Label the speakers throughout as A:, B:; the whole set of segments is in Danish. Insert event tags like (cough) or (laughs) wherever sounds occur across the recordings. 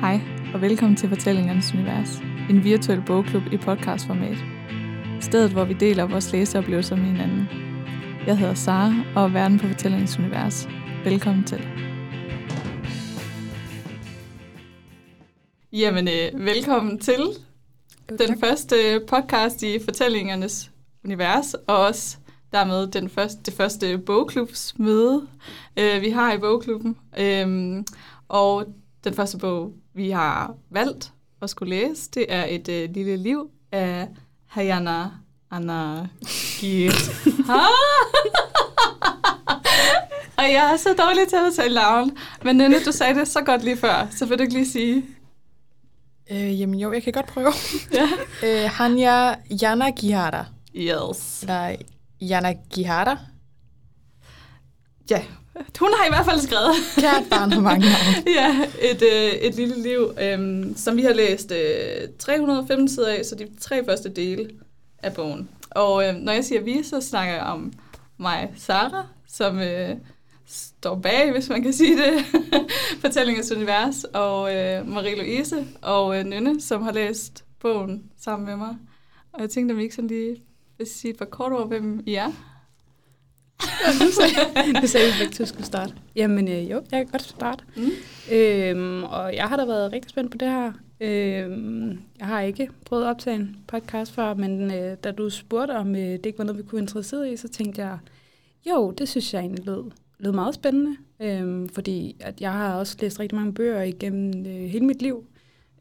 A: Hej, og velkommen til Fortællingernes Univers, en virtuel bogklub i podcastformat. Stedet, hvor vi deler vores læseoplevelser med hinanden. Jeg hedder Sara og er verden på Fortællingernes Univers. Velkommen til. Jamen, øh, velkommen til den første podcast i Fortællingernes Univers, og også dermed den første, det første bogklubsmøde, øh, vi har i bogklubben. Øhm, og den første bog, vi har valgt at skulle læse, det er Et øh, lille liv af Hayana Anna Giet. (laughs) Og jeg er så dårlig til at udtale navn. Men Nynne, du sagde det så godt lige før, så vil du ikke lige sige...
B: Øh, jamen jo, jeg kan godt prøve. (laughs)
A: Ja.
B: øh, Hanya Jana Gihara.
A: Yes.
B: Eller Jana Gihara.
A: Ja, (laughs) hun har i hvert fald skrevet.
B: Kært barn har mange navne. (laughs)
A: ja, et, øh, et lille liv, øh, som vi har læst øh, 315 sider af, så de tre første dele af bogen. Og øh, når jeg siger vi, så snakker jeg om mig, Sara, som øh, står bag, hvis man kan sige det, (laughs) Fortællingens Univers, og øh, Marie-Louise og øh, Nynne, som har læst bogen sammen med mig. Og jeg tænkte, om vi ikke sådan lige vil sige et par kort ord, hvem I er. (laughs)
C: det sagde vi begge to skulle starte. Jamen øh, jo, jeg kan godt starte.
A: Mm.
C: Øhm, og jeg har da været rigtig spændt på det her. Øhm, jeg har ikke prøvet at optage en podcast før, men øh, da du spurgte, om øh, det ikke var noget, vi kunne interessere i, så tænkte jeg, jo, det synes jeg egentlig lød, lød meget spændende. Øhm, fordi at jeg har også læst rigtig mange bøger igennem øh, hele mit liv.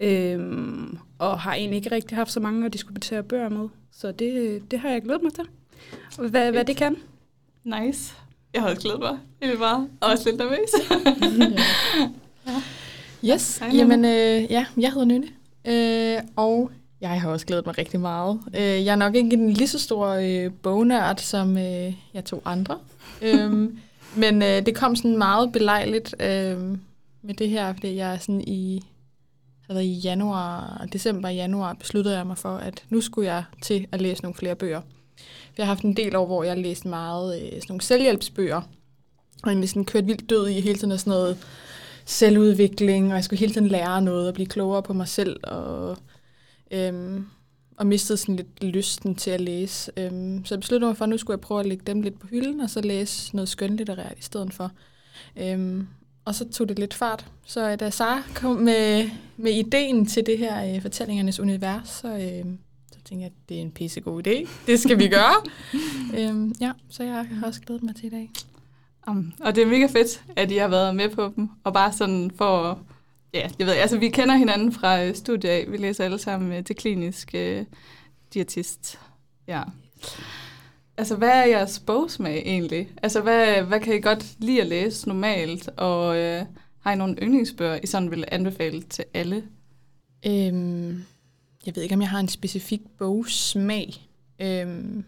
C: Øhm, og har egentlig ikke rigtig haft så mange at diskutere bøger med. Så det, det har jeg glædet mig til. Hvad, hvad det kan.
A: Nice. Jeg har også glædet mig helt meget, og også lidt nervøs. (laughs)
B: Yes,
A: Hej,
B: jamen øh, ja, jeg hedder Nynne. Øh, og jeg har også glædet mig rigtig meget. Øh, jeg er nok ikke en lige så stor øh, bognørd som øh, jeg to andre. øhm, (laughs) men øh, det kom sådan meget belejligt øh, med det her, fordi jeg er sådan i, altså i januar, december januar besluttede jeg mig for, at nu skulle jeg til at læse nogle flere bøger. Jeg har haft en del år, hvor jeg har læst meget øh, sådan nogle selvhjælpsbøger, og jeg sådan kørt vildt død i hele tiden af sådan noget selvudvikling, og jeg skulle hele tiden lære noget og blive klogere på mig selv, og, øhm, og mistede sådan lidt lysten til at læse. Øhm, så jeg besluttede mig for, at nu skulle jeg prøve at lægge dem lidt på hylden, og så læse noget skønlitterært i stedet for. Øhm, og så tog det lidt fart. Så øh, da Sara kom med, med ideen til det her øh, fortællingernes univers, så, øh, tænkte jeg, at det er en pissegod idé. Det skal vi gøre. (laughs) øhm, ja, så jeg har også glædet mig til i dag.
A: Um, og det er mega fedt, at I har været med på dem, og bare sådan for, ja, jeg ved, altså vi kender hinanden fra øh, studiet af, vi læser alle sammen øh, det kliniske øh, diætist. Ja. Altså, hvad er jeres bogsmag egentlig? Altså, hvad, hvad kan I godt lide at læse normalt, og øh, har I nogle yndlingsbøger, I sådan vil anbefale til alle?
B: Øhm, jeg ved ikke, om jeg har en specifik bogsmag. Øhm,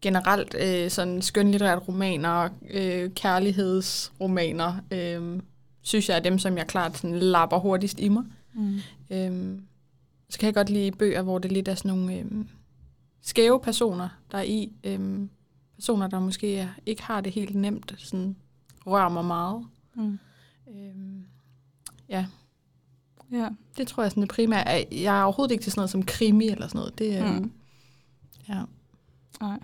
B: generelt øh, sådan skønlitterært romaner, øh, kærlighedsromaner, øh, synes jeg er dem, som jeg klart sådan lapper hurtigst i mig.
A: Mm.
B: Øhm, så kan jeg godt lide bøger, hvor det lidt er sådan nogle øhm, skæve personer, der er i. Øhm, personer, der måske ikke har det helt nemt, sådan rører mig meget.
A: Mm.
B: Øhm, ja,
A: Ja.
B: det tror jeg sådan det primære. Jeg er overhovedet ikke til sådan noget som krimi eller sådan noget. Det,
A: Mm.
B: ja.
A: Nej.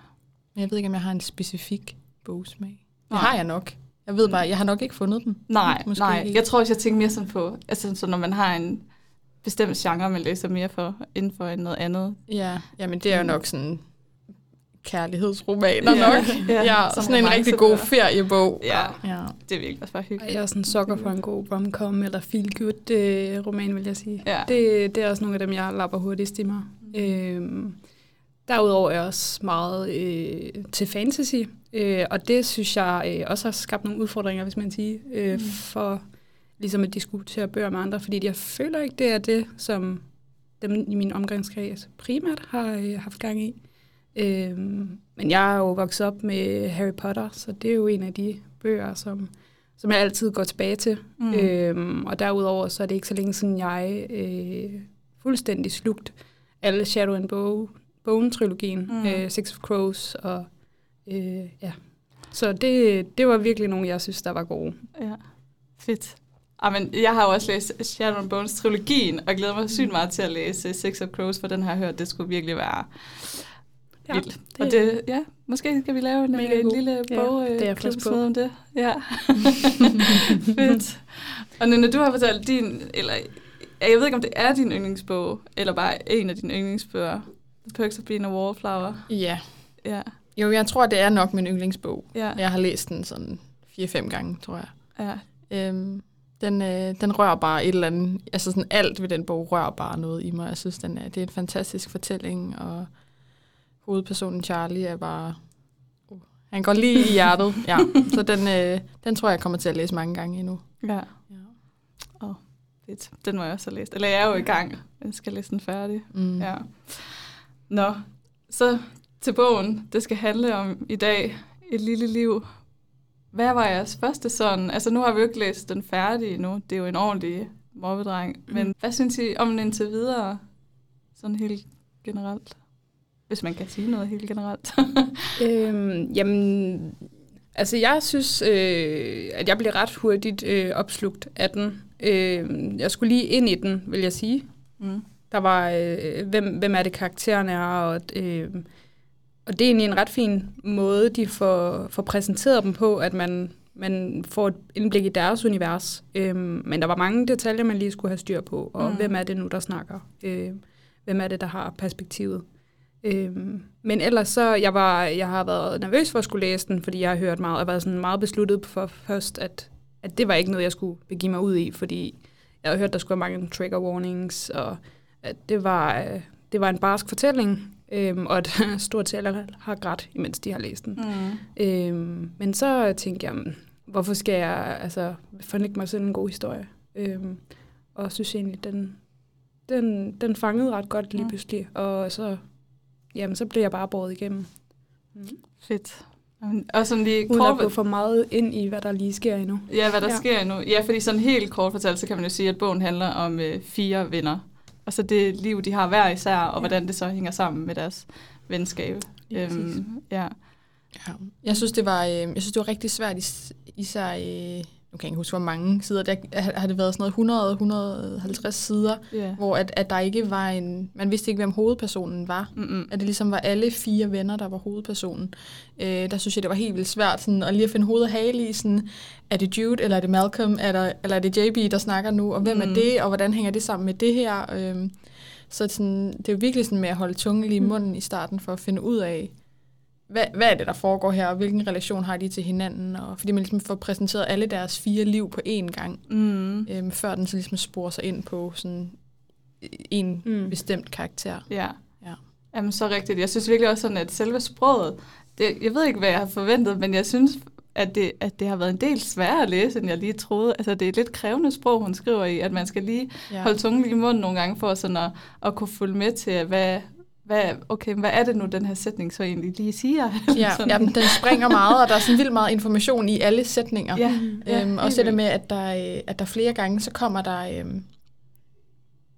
B: Men jeg ved ikke, om jeg har en specifik bogsmag. Det
A: Nej.
B: har jeg nok. Jeg ved bare, jeg har nok ikke fundet dem.
A: Nej,
B: Måske
A: nej.
B: ikke.
A: Jeg tror også, jeg tænker mere sådan på, altså så når man har en bestemt genre, man læser mere for, inden for noget andet.
B: Ja, jamen det er jo nok sådan kærlighedsromaner
A: Ja,
B: nok.
A: ja,
B: Ja,
A: som
B: sådan en rigtig god feriebog.
A: Ja.
B: ja.
A: Det er virkelig også bare
C: Og
A: hyggeligt.
C: jeg er sådan sokker for en god romcom eller feel good øh, roman, vil jeg sige.
A: Ja.
C: Det, det er også nogle af dem, jeg lapper hurtigst i mig. Mm. Øhm, derudover er jeg også meget øh, til fantasy, øh, og det synes jeg øh, også har skabt nogle udfordringer, hvis man siger, øh,
A: mm.
C: for ligesom at diskutere bøger med andre, fordi jeg føler ikke, det er det, som dem i min omgangskreds primært har øh, haft gang i. Øhm, men jeg er jo vokset op med Harry Potter, så det er jo en af de bøger, som, som jeg altid går tilbage til.
A: Mm.
C: Øhm, og derudover så er det ikke så længe siden, jeg øh, fuldstændig slugt alle Shadow and Bow, Bone-trilogien,
A: Mm.
C: øh, Six of Crows og øh, ja. Så det, det var virkelig nogle, jeg synes, der var gode.
A: Ja, fedt. Ah, men jeg har jo også læst Shadow and Bones trilogien, og glæder mig sygt meget til at læse Six of Crows, for den har jeg hørt, det skulle virkelig være
C: Ja,
A: vildt. Og det, ja, måske skal vi lave en, en
C: god.
A: lille
C: Ja,
A: bog,
C: det er
A: øh,
C: jeg
A: om det. Ja. (laughs) Fedt. Og Nina, du har fortalt din, eller jeg ved ikke, om det er din yndlingsbog, eller bare en af dine yndlingsbøger. The Perks of Being a Wallflower.
B: Ja.
A: Ja,
B: Jo, jeg tror, det er nok min yndlingsbog.
A: ja,
B: Jeg har læst den sådan 4-5 gange, tror jeg.
A: ja.
B: Øhm, den, øh, den rører bare et eller andet, altså sådan alt ved den bog rører bare noget i mig. Jeg synes, den er, det er en fantastisk fortælling, og hovedpersonen Charlie er bare, uh, han går lige i hjertet. (laughs) Ja, så den, øh, den tror jeg, kommer til at læse mange gange endnu.
A: ja.
B: Ja.
A: Fedt. Den må jeg også have læst. Eller jeg er jo i gang. Jeg skal læse den færdig.
B: Mm.
A: Ja. Nå, så til bogen. Det skal handle om i dag et lille liv. Hvad var jeres første sådan? Altså nu har vi jo ikke læst den færdig endnu. Det er jo en ordentlig mobbedreng. Mm. Men hvad synes I om den indtil videre? Sådan helt generelt. Hvis man kan sige noget helt generelt. (laughs)
C: Øhm, jamen, altså jeg synes, øh, at jeg blev ret hurtigt øh, opslugt af den. Øh, jeg skulle lige ind i den, vil jeg sige.
A: mm.
C: Der var, øh, hvem, hvem er det karakteren er, og, øh, og det er egentlig en ret fin måde, de får, får præsenteret dem på, at man, man får et indblik i deres univers. Øh, men der var mange detaljer, man lige skulle have styr på, og
A: mm.
C: hvem er det nu, der snakker? Øh, hvem er det, der har perspektivet? Øhm, men ellers så, jeg, var, jeg har været nervøs for at skulle læse den, fordi jeg har hørt meget, og været sådan meget besluttet for først, at, at det var ikke noget, jeg skulle begive mig ud i, fordi jeg har hørt, der skulle være mange trigger warnings, og at det var, øh, det var en barsk fortælling, øhm, og at (laughs) stort set alle har grædt, imens de har læst den.
A: Mm.
C: Øhm, men så tænkte jeg, "Men hvorfor skal jeg altså, fornægte mig sådan en god historie? Øhm, og synes egentlig, den, den, den fangede ret godt lige
A: Mm.
C: pludselig, og så, jamen, så blev jeg bare båret igennem. Mm.
A: Fedt. Og sådan lige
C: Uden at
A: kort,
C: gå for meget ind i, hvad der lige sker endnu.
A: Ja, hvad der ja.
C: Ja.
A: sker nu. Ja, fordi sådan helt kort fortalt, så kan man jo sige, at bogen handler om øh, fire venner. Og så det liv, de har hver især, og ja.
C: Ja.
A: hvordan det så hænger sammen med deres venskab.
C: Lige præcis.
A: ja.
B: Ja. Jeg synes, det var, øh, jeg synes, det var rigtig svært, is- især, øh, nu kan jeg ikke huske, hvor mange sider, der har det været sådan noget 100-150 sider,
A: ja.
B: hvor at, at der ikke var en, man vidste ikke, hvem hovedpersonen var.
A: Mm-mm.
B: At det ligesom var alle fire venner, der var hovedpersonen. Øh, der synes jeg, det var helt vildt svært sådan, at lige at finde hoved og hale i, sådan, er det Jude, eller er det Malcolm, er der, eller er det JB, der snakker nu, og hvem mm.
A: Mm.
B: er det, og hvordan hænger det sammen med det her? Øh, så sådan, det er jo virkelig sådan med at holde tungen lige i
C: Mm.
B: munden i starten, for at finde ud af, hvad, hvad er det, der foregår her, og hvilken relation har de til hinanden, og fordi man ligesom får præsenteret alle deres fire liv på én gang,
A: Mm.
B: øhm, før den så ligesom sporer sig ind på sådan en mm. Bestemt karakter.
A: Ja.
B: Ja.
A: Jamen, så rigtigt. Jeg synes virkelig også sådan, at selve sproget, det, jeg ved ikke, hvad jeg har forventet, men jeg synes, at det, at det har været en del sværere at læse, end jeg lige troede. Altså, det er et lidt krævende sprog, hun skriver i, at man skal lige
B: Ja.
A: holde tungen lige i munden nogle gange, for sådan at, at kunne følge med til, hvad, hvad, okay, hvad er det nu, den her sætning så egentlig lige siger? (laughs)
B: Ja, ja, den springer meget, og der er sådan vildt meget information i alle sætninger.
A: ja, ja,
B: øhm,
A: helt
B: også det med, at der, øh, at der flere gange, så kommer der... Øhm,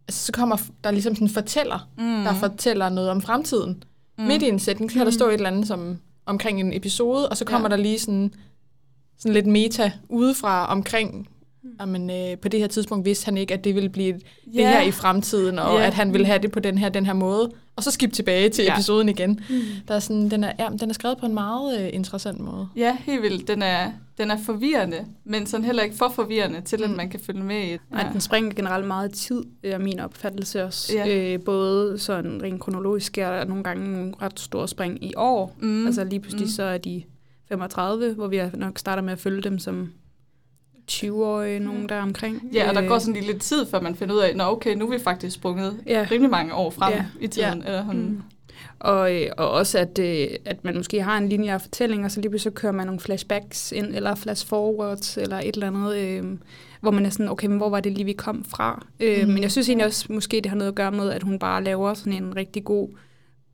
B: altså, så kommer der ligesom sådan en fortæller, mm. der fortæller noget om fremtiden. Mm. Midt i en sætning, så kan der stå et eller andet som, omkring en episode, og så kommer
A: ja.
B: der lige sådan, sådan lidt meta udefra omkring, jamen, øh, på det her tidspunkt vidste han ikke, at det ville blive det
A: Ja.
B: her i fremtiden, og
A: Ja.
B: at han ville have det på den her, den her måde. Og så skip tilbage til
A: Ja.
B: ja. episoden igen. Mm. Der er sådan, den, er, ja, den er skrevet på en meget øh, interessant måde.
A: Ja, helt vildt. Den er, den er forvirrende, men sådan heller ikke for forvirrende, til at
B: Mm.
A: man kan følge med i det.
C: Nej, den springer generelt meget i tid, er min opfattelse også.
A: Ja.
C: Øh, både sådan rent kronologisk sker der nogle gange nogle ret store spring i år.
A: Mm.
C: Mm. Altså lige pludselig
A: Mm.
C: mm. så er de 35, hvor vi nok starter med at følge dem som 20-årige, nogen der omkring.
A: Ja, og der
C: Øh,
A: går sådan lige lidt tid, før man finder ud af, at okay, nu er vi faktisk sprunget
C: Ja.
A: rimelig mange år frem
C: Ja.
A: i tiden. Eller sådan.
C: Mm. Og, øh, og også, at, øh, at man måske har en linje af fortælling, og så lige pludselig så kører man nogle flashbacks ind, eller flash forwards, eller et eller andet, øh, hvor man er sådan, okay, men hvor var det lige, vi kom fra? Øh,
B: Mm.
C: Men jeg synes egentlig også, måske det har noget at gøre med, at hun bare laver sådan en rigtig god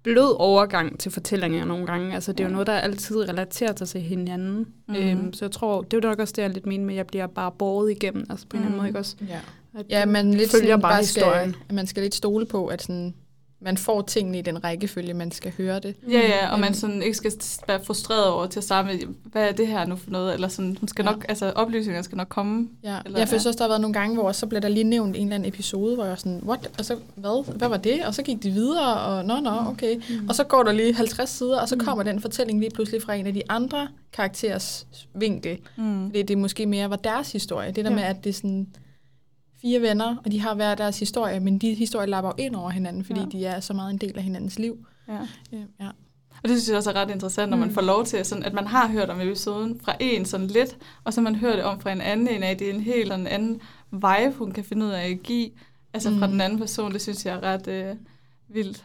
C: blød overgang til fortællinger nogle gange. Altså, det er jo noget, der altid relaterer sig til hinanden.
A: Mhm.
C: Mm. Øhm, så jeg tror, det er jo nok også det, jeg lidt mener med, at jeg bliver bare båret igennem, altså på en eller anden
A: Mhm.
C: måde, ikke også?
B: Ja.
C: At
B: Ja, man lidt
C: følger
B: sådan
C: bare
B: bare
C: historien.
B: Skal, at man skal lidt stole på, at sådan, man får tingene i den rækkefølge, man skal høre det.
A: Ja, ja, og man
B: Øhm.
A: sådan ikke skal være frustreret over til at starte med, hvad er det her nu for noget? Eller sådan, hun skal
B: Ja.
A: nok, altså oplysninger skal nok komme.
B: Ja.
A: Eller-
B: jeg føler
A: ja.
B: også, der har været nogle gange, hvor så blev der lige nævnt en eller anden episode, hvor jeg var sådan, what? Og så, hvad? Hvad var det? Og så gik de videre, og nå, nå, okay. Mm. Og så går der lige 50 sider, og så kommer den fortælling lige pludselig fra en af de andre karakterers vinkel.
A: Mm.
B: Fordi det måske mere var deres historie. Det der
A: Ja.
B: med, at det sådan fire venner, og de har hver deres historie, men de historier lapper jo ind over hinanden, fordi
A: Ja.
B: de er så meget en del af hinandens liv.
A: Ja.
B: Øh, ja.
A: Og det synes jeg også er ret interessant, når man
B: Mm.
A: får lov til, sådan, at man har hørt om episoden fra en sådan lidt, og så man hører det om fra en anden en af, det er en helt sådan anden vibe, hun kan finde ud af at give, altså fra
B: Mm.
A: den anden person, det synes jeg er ret øh, vildt.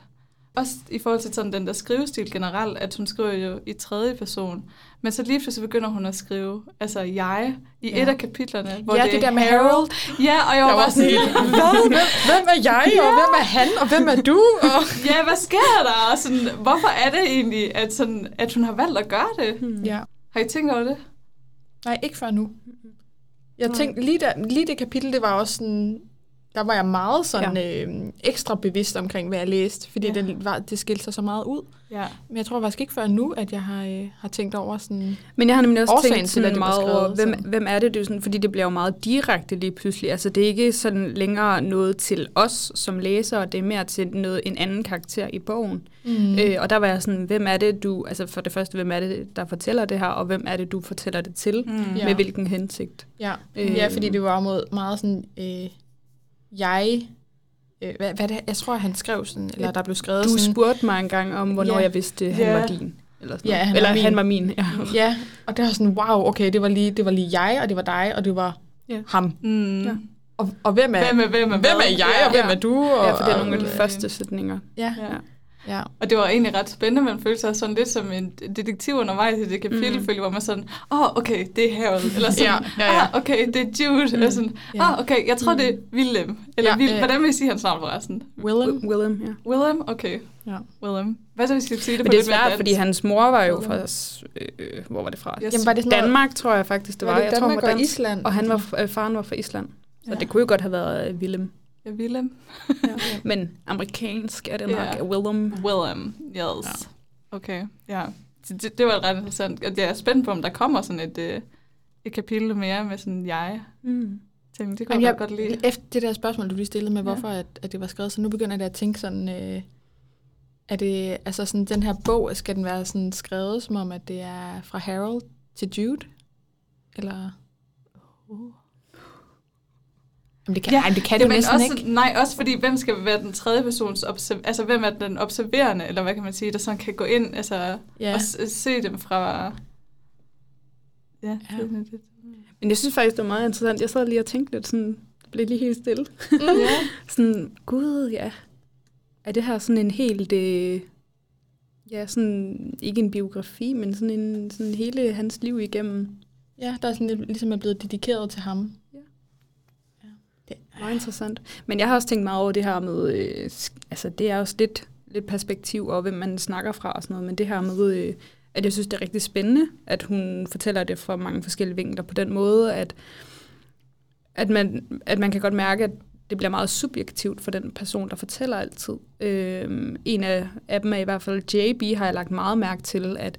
A: Også i forhold til sådan den der skrivestil generelt, at hun skriver jo i tredje person, men så lige pludselig begynder hun at skrive, altså jeg, i
B: Ja.
A: et af kapitlerne, hvor
B: ja,
A: det,
B: det
A: er
B: der med
A: Harold.
B: Harold.
A: Ja, og jeg var,
B: Jeg var
A: bare sådan, hvad?
B: Hvem, hvem er jeg, og hvem er han, og hvem er du? Og...
A: Ja, hvad sker der? Og sådan, hvorfor er det egentlig, at, sådan, at hun har valgt at gøre det?
C: Hmm.
B: Ja.
A: Har I tænkt over det?
B: Nej, ikke før nu. Jeg tænkte, lige, der, lige det kapitel, det var også sådan, der var jeg meget sådan ja. øh, ekstra bevidst omkring, hvad jeg læste, fordi
A: Ja.
B: det, var, det skilte sig så meget ud.
A: Ja.
B: Men jeg tror faktisk ikke før nu, at jeg har, øh, har tænkt over sådan...
C: Men jeg har nemlig også tænkt
B: til, at
C: sådan
B: det var
C: meget over, hvem,
B: sådan.
C: hvem er det? det er sådan, fordi det bliver jo meget direkte lige pludselig. Altså det er ikke sådan længere noget til os som læsere, det er mere til noget, en anden karakter i bogen.
B: Mm.
C: Øh, og der var jeg sådan, hvem er det du, altså for det første, hvem er det, der fortæller det her, og hvem er det, du fortæller det til,
A: Mm.
C: ja.
B: Ja.
C: med hvilken hensigt.
B: Ja.
C: Øh,
B: ja, fordi det var mod meget sådan, øh, jeg... Øh, hvad, hvad det, jeg tror, han skrev sådan, eller der blev skrevet
C: Du
B: sådan...
C: spurgte mig engang om, hvornår
B: Ja.
C: jeg vidste, han
A: Ja.
C: var din. Eller, sådan
B: Ja, han
C: eller
B: var min.
C: han var min. Ja.
B: Ja, og det var sådan, wow, okay, det var lige, det var lige jeg, og det var dig, og det var
C: Ja.
B: ham.
A: Mm.
C: Ja.
B: Og, og hvem er,
A: Hvem er hvem er
B: hvem er jeg,
A: Ja.
B: og hvem
C: Ja.
B: er du? Og,
C: ja, for det er nogle af de første sætninger.
B: Ja,
A: Ja.
B: Ja.
A: Og det var egentlig ret spændende, man følte sig sådan lidt som en detektiv undervejs i det kapitel,
C: Mm.
A: mm. hvor man sådan, åh, oh, okay, det er Harold, eller sådan,
B: Ja, ja, ja.
A: ah, okay, det er Jude, mm. eller sådan, ah, okay, jeg tror, det er Willem, eller
B: Ja,
A: Will,
B: ja.
A: hvordan vil I sige hans navn forresten?
B: Willem.
C: Willem, ja.
A: Willem? Okay,
B: Ja.
A: Willem. Hvad så, hvis jeg sige det
C: Men
A: på
C: det er svært, fordi hans mor var jo fra, øh, hvor var det fra?
A: Jeg
B: Jamen, var det
C: Danmark, tror jeg faktisk, det var.
B: var det
C: jeg tror,
B: Danmark
C: han var
B: og. Island?
C: Og han var, øh, faren var fra Island. Så
A: Ja.
C: det kunne jo godt have været øh, Willem.
A: Ja, Willem. (laughs)
C: Men amerikansk er det nok
A: Ja.
C: Willem.
A: Willem, yes.
B: Ja.
A: Ja. Okay, ja. Det, det, det var ret interessant. Og Jeg er spændt på, om der kommer sådan et, øh, et kapitel mere med sådan jeg.
C: Mm.
A: Tænkte, det kunne jeg,
B: jeg,
A: godt lide.
B: efter det der spørgsmål, du lige stillede med,
A: Ja.
B: hvorfor at, at det var skrevet, så nu begynder jeg at tænke sådan, øh, er det, altså sådan, den her bog, skal den være sådan skrevet, som om, at det er fra Harold til Jude? Eller? Jamen, det kan, ja, ej, det kan det jo
A: men
B: næsten
A: også,
B: ikke.
A: Nej, også fordi, hvem skal være den tredje persons, observ- altså hvem er den observerende, eller hvad kan man sige, der sådan kan gå ind altså,
B: Ja.
A: og s- se dem fra... Ja,
B: Ja.
A: ja. Det, er lidt-
C: Men jeg synes faktisk, det var meget interessant. Jeg sad lige og tænkte lidt sådan, blev lige helt stille.
B: Mm. (laughs)
A: ja.
C: Sådan, gud, ja. Er det her sådan en helt, øh, ja, sådan, ikke en biografi, men sådan en, sådan hele hans liv igennem.
B: Ja, der er sådan lidt, ligesom er blevet dedikeret til ham.
C: Meget interessant. Men jeg har også tænkt meget over det her med, øh, altså det er også lidt, lidt perspektiv og hvem man snakker fra og sådan noget, men det her med, øh, at jeg synes, det er rigtig spændende, at hun fortæller det fra mange forskellige vinkler på den måde, at, at, man, at man kan godt mærke, at det bliver meget subjektivt for den person, der fortæller altid. Øh, en af, af dem er i hvert fald JB, har jeg lagt meget mærke til, at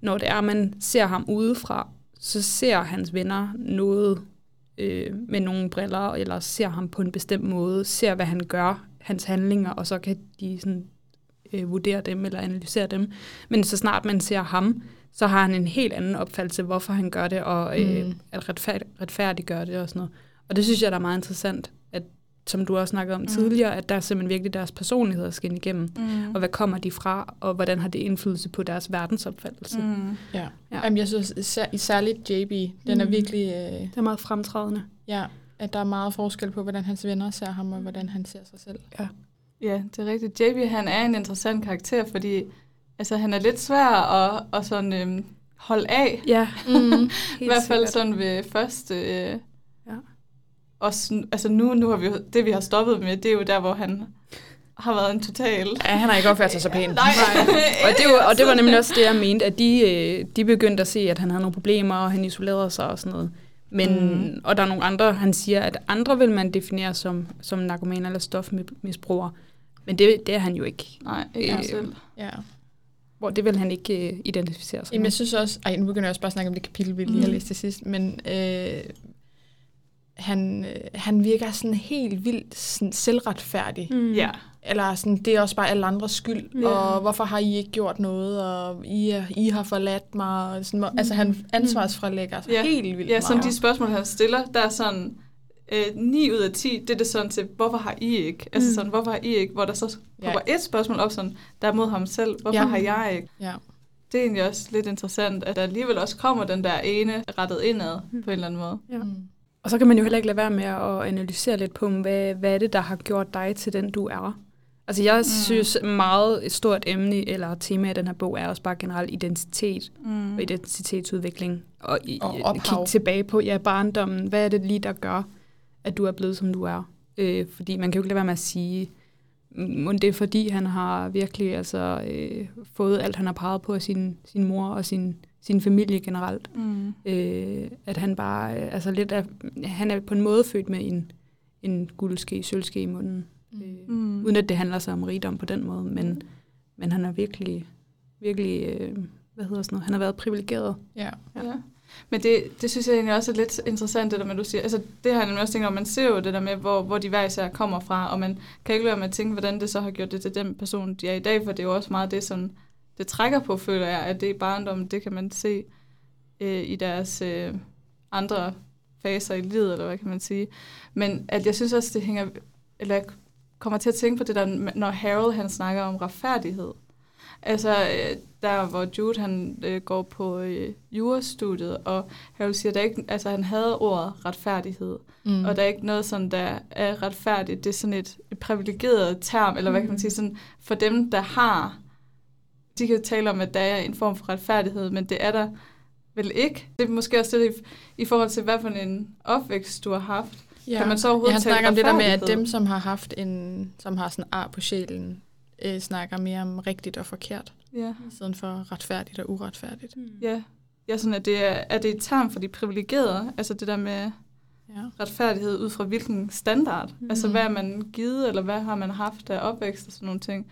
C: når det er, man ser ham udefra, så ser hans venner noget øh, med nogle briller, eller ser ham på en bestemt måde, ser, hvad han gør, hans handlinger, og så kan de sådan, øh, vurdere dem eller analysere dem. Men så snart man ser ham, så har han en helt anden opfattelse, hvorfor han gør det, og øh,
B: Mm.
C: at retfærd, retfærdiggøre det og sådan noget. Og det synes jeg, der er meget interessant, at som du også snakkede om mm. tidligere, at der er simpelthen virkelig deres personligheder skinner igennem,
A: Mm.
C: og hvad kommer de fra, og hvordan har det indflydelse på deres verdensopfattelse. Mm.
B: Ja.
C: Ja.
B: ja. Jamen, jeg synes især, særligt JB, den er
C: Mm.
B: virkelig... Øh,
C: Det er meget fremtrædende.
B: ja, at der er meget forskel på, hvordan hans venner ser ham, og hvordan han ser sig selv.
A: Ja, det er rigtigt. JB, han er en interessant karakter, fordi altså, han er lidt svær at, at sådan, øhm, holde af.
C: Ja, (laughs)
B: Mm.
A: I hvert fald sådan ved første... Øh,
C: Ja.
A: Også, altså nu, nu har vi jo, det vi har stoppet med, det er jo der, hvor han har været en total...
B: Ja, han har ikke opført sig så pænt.
A: Nej.
C: og, det var, og det var nemlig også det, jeg mente, at de, øh, de begyndte at se, at han havde nogle problemer, og han isolerede sig og sådan noget. Men, mm. Og der er nogle andre, han siger, at andre vil man definere som, som narkoman eller stofmisbruger. Men det, det er han jo ikke.
A: Nej, ikke øh,
C: Øh,
A: selv.
B: Ja.
C: Hvor det vil han ikke øh, identificere sig
B: Jamen,
C: med.
B: jeg synes også... Ej, nu begynder jeg også bare at snakke om det kapitel, vi lige har
A: Mm.
B: læst til sidst. Men øh, han, øh, han virker sådan helt vildt sådan selvretfærdig.
C: Mm.
A: Ja.
B: Eller sådan, det er også bare alle andres skyld,
A: Ja.
B: og hvorfor har I ikke gjort noget, og I, er- I har forladt mig. Og sådan, altså han ansvarsfralægger sig
A: Ja.
B: helt vildt
A: Ja, sådan
B: meget.
A: de spørgsmål, han stiller, der er sådan øh, 9 ud af 10, det er det sådan til, hvorfor har I ikke? Altså
C: Mm.
A: sådan, hvorfor har I ikke? Hvor der så
B: Ja.
A: kommer et spørgsmål op sådan, der er mod ham selv, hvorfor
B: Ja.
A: har jeg ikke?
B: Ja.
A: Det er egentlig også lidt interessant, at der alligevel også kommer den der ene rettet indad på en eller anden måde.
C: Ja.
B: Mm.
C: Og så kan man jo heller ikke lade være med at analysere lidt på, hvad, hvad er det, der har gjort dig til den, du er. Altså jeg mm. synes meget et stort emne eller tema i den her bog er også bare generelt identitet
A: Mm.
C: og identitetsudvikling. Og, i,
B: Og ophav.
C: kigge tilbage på ja, barndommen. Hvad er det lige, der gør, at du er blevet, som du er? Øh, fordi man kan jo ikke lade være med at sige, men det er fordi, han har virkelig altså, øh, fået alt, han har peget på af sin, sin mor og sin, sin familie generelt.
A: Mm.
C: Øh, at han bare, øh, altså lidt er, han er på en måde født med en, en guldske, sølvske i munden.
B: Mm.
C: Øh,
A: Mm.
C: uden at det handler sig om rigdom på den måde, men, men han er virkelig, virkelig, øh, hvad hedder sådan noget, han har været privilegeret.
B: Ja.
A: Ja. ja. Men det, det synes jeg egentlig også er lidt interessant, det der med, du siger. Altså, det har jeg nemlig også tænkt om, man ser jo det der med, hvor, hvor de hver især kommer fra, og man kan ikke lade være med at tænke, hvordan det så har gjort det til den person, de er i dag, for det er jo også meget det, som det trækker på, føler jeg, at det er barndommen, det kan man se øh, i deres øh, andre faser i livet, eller hvad kan man sige. Men at jeg synes også, det hænger, eller jeg kommer til at tænke på det der, når Harold han snakker om retfærdighed. Altså, øh, der hvor Jude han øh, går på øh, jurastudiet, og Harold siger, der ikke, altså han havde ordet retfærdighed,
B: Mm.
A: mm. og der er ikke noget sådan, der er retfærdigt. Det er sådan et, et privilegeret term, eller hvad kan man sige, sådan for dem, der har, de kan tale om, at der er en form for retfærdighed, men det er der vel ikke. Det er måske også det, i, i forhold til, hvad for en opvækst du har haft.
B: Ja.
A: Kan man så
B: ja,
A: overhovedet
B: han
A: tale
B: snakker om det der med, at dem, som har haft en, som har sådan ar på sjælen, øh, snakker mere om rigtigt og forkert,
A: Ja.
B: i stedet for retfærdigt og uretfærdigt.
A: Ja, ja sådan at det er, er det et term for de privilegerede, altså det der med
B: Ja.
A: retfærdighed ud fra hvilken standard, mm. altså
B: Mhm.
A: hvad er man givet, eller hvad har man haft af opvækst og sådan nogle ting.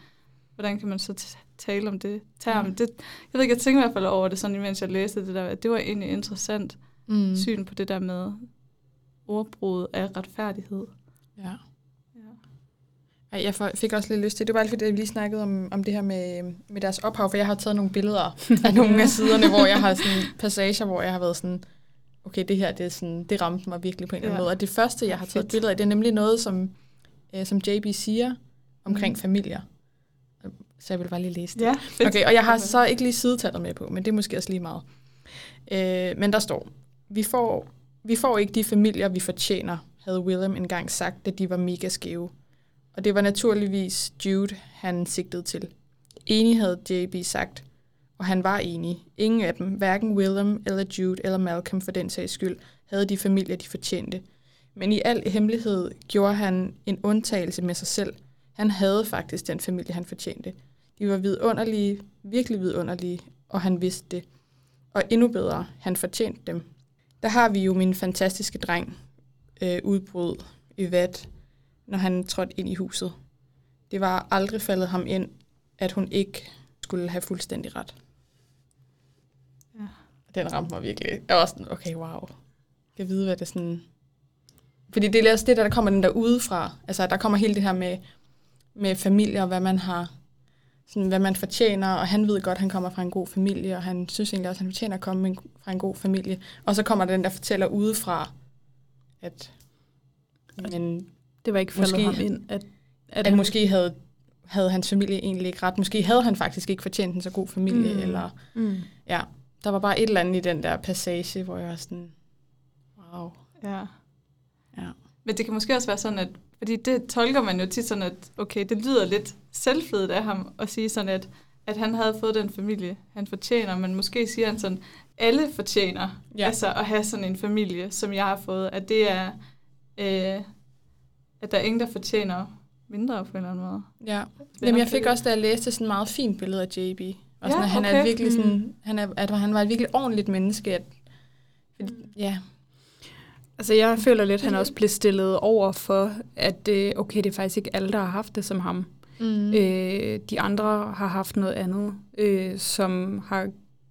A: Hvordan kan man så tale om det term?
B: Mm.
A: Mm. Det, jeg ved ikke, jeg tænkte i hvert fald over det, sådan imens jeg læste det der, at det var egentlig interessant
B: Mm.
A: mm. syn på det der med ordbrud af retfærdighed.
B: Ja.
A: Ja.
B: Jeg fik også lidt lyst til, det var bare fordi, vi lige snakkede om, om det her med, med deres ophav, for jeg har taget nogle billeder af nogle (laughs) af siderne, hvor jeg har sådan passager, hvor jeg har været sådan, okay, det her, det, er sådan, det ramte mig virkelig på en eller anden
A: Ja.
B: måde. Og det første, jeg har taget et
A: Fedt.
B: billede af, det er nemlig noget, som, øh, som JB siger omkring
A: Mhm.
B: familier. Så jeg vil bare lige læse det.
A: Ja, fedt.
B: Okay, og jeg har så ikke lige sidetallet med på, men det er måske også lige meget. Øh, men der står, vi får, vi får ikke de familier, vi fortjener, havde Willem engang sagt, da de var mega skæve. Og det var naturligvis Jude, han sigtede til. Enig havde JB sagt, og han var enig. Ingen af dem, hverken Willem eller Jude eller Malcolm for den sags skyld, havde de familier, de fortjente. Men i al hemmelighed gjorde han en undtagelse med sig selv. Han havde faktisk den familie, han fortjente. De var vidunderlige, virkelig vidunderlige, og han vidste det. Og endnu bedre, han fortjente dem. Der har vi jo min fantastiske dreng, øh, udbrud Yvette, når han trådte ind i huset. Det var aldrig faldet ham ind, at hun ikke skulle have fuldstændig ret.
A: Ja.
B: Den ramte mig virkelig. Jeg var sådan, okay, wow. Jeg vide, hvad det sådan... Fordi det er også det, der, der kommer den der udefra. Altså, der kommer hele det her med, med familie og hvad man har sådan, hvad man fortjener, og han ved godt, at han kommer fra en god familie, og han synes egentlig også, at han fortjener at komme fra en god familie. Og så kommer den, der fortæller udefra, at, men,
C: Det var ikke faldet
B: Måske-
C: ham ind, at, at,
B: at
C: han,
B: måske havde, havde hans familie egentlig ikke ret. Måske havde han faktisk ikke fortjent en så god familie,
C: mm.
B: eller
C: Mm.
B: ja, der var bare et eller andet i den der passage, hvor jeg var sådan, wow.
A: Ja.
B: Ja.
A: Men det kan måske også være sådan, at fordi det tolker man jo tit sådan, at okay, det lyder lidt selvfedt af ham at sige sådan, at, at han havde fået den familie, han fortjener, men måske siger han sådan, alle fortjener
B: Ja.
A: altså at have sådan en familie, som jeg har fået, at det er, øh, at der er ingen, der fortjener mindre på en eller anden måde.
B: Ja. Jamen, jeg fik også, da jeg læste sådan et meget fint billede af JB. Og sådan,
A: Ja,
B: at han er virkelig
C: Mm.
B: sådan, han er, at han var et virkelig ordentligt menneske. At, fordi, ja,
C: Altså, jeg føler lidt, at han også blev stillet over for, at okay, det er faktisk ikke alle, der har haft det som ham.
B: Mm.
C: Øh, de andre har haft noget andet, øh, som har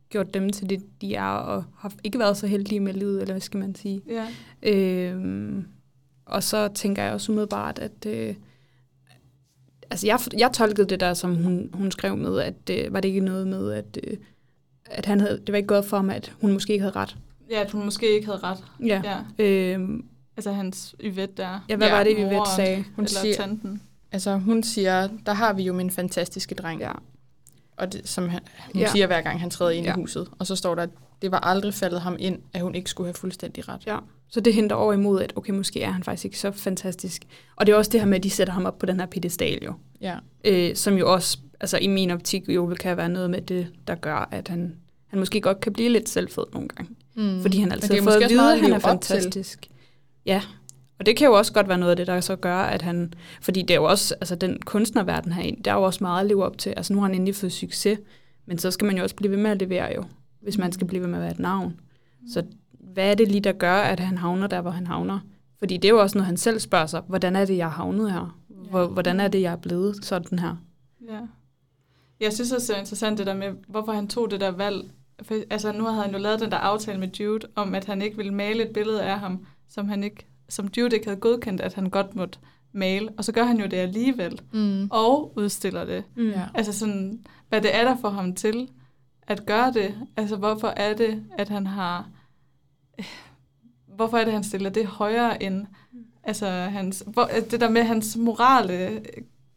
C: gjort dem til det, de er, og har ikke været så heldige med livet, eller hvad skal man sige.
A: Ja.
C: Øh, og så tænker jeg også umiddelbart, at... Øh, altså jeg, jeg tolkede det der, som hun, hun skrev med, at øh, var det ikke noget med, at, øh, at han havde, det var ikke godt for ham, at hun måske ikke havde ret.
A: Ja, at hun måske ikke havde ret.
C: Ja.
A: Ja.
C: Øh,
A: Altså hans Yvette der.
C: ja, hvad
B: Ja,
C: var det,
A: moren.
C: Yvette sagde?
B: Hun
A: eller
B: siger-
A: tanten.
B: Altså, hun siger, der har vi jo min fantastiske dreng.
C: Ja.
B: Og det, som han, hun
C: ja.
B: siger hver gang, han træder ind
C: Ja.
B: i huset. Og så står der, at det var aldrig faldet ham ind, at hun ikke skulle have fuldstændig ret.
C: Ja, så det henter over imod, at okay, måske er han faktisk ikke så fantastisk. Og det er også det her med, at de sætter ham op på den her pedestal jo.
B: Ja.
C: Øh, som jo også, altså i min optik jo kan være noget med det, der gør, at han, han måske godt kan blive lidt selvfed nogle gange.
B: Mm.
C: Fordi han altid har fået at vide, at han er
B: til.
C: fantastisk. Ja, og det kan jo også godt være noget af det, der så gør, at han... Fordi det er jo også, altså den kunstnerverden herinde, der er jo også meget at leve op til. Altså nu har han endelig fået succes, men så skal man jo også blive ved med at levere jo, hvis man skal blive ved med at være et navn. Så hvad er det lige, der gør, at han havner der, hvor han havner? Fordi det er jo også noget, han selv spørger sig. Hvordan er det, jeg er havnet her? Hvor, hvordan er det, jeg er blevet sådan her?
A: Ja. Jeg synes også, det er interessant det der med, hvorfor han tog det der valg. For, altså nu havde han jo lavet den der aftale med Jude, om at han ikke ville male et billede af ham, som han ikke, som Jude ikke havde godkendt, at han godt måtte male. Og så gør han jo det alligevel,
B: Mm.
A: og udstiller det.
C: Mm.
A: Altså sådan, hvad det er, der får ham til at gøre det. Altså hvorfor er det, at han har... Hvorfor er det, han stiller det højere end... Altså hans, hvor, det der med hans morale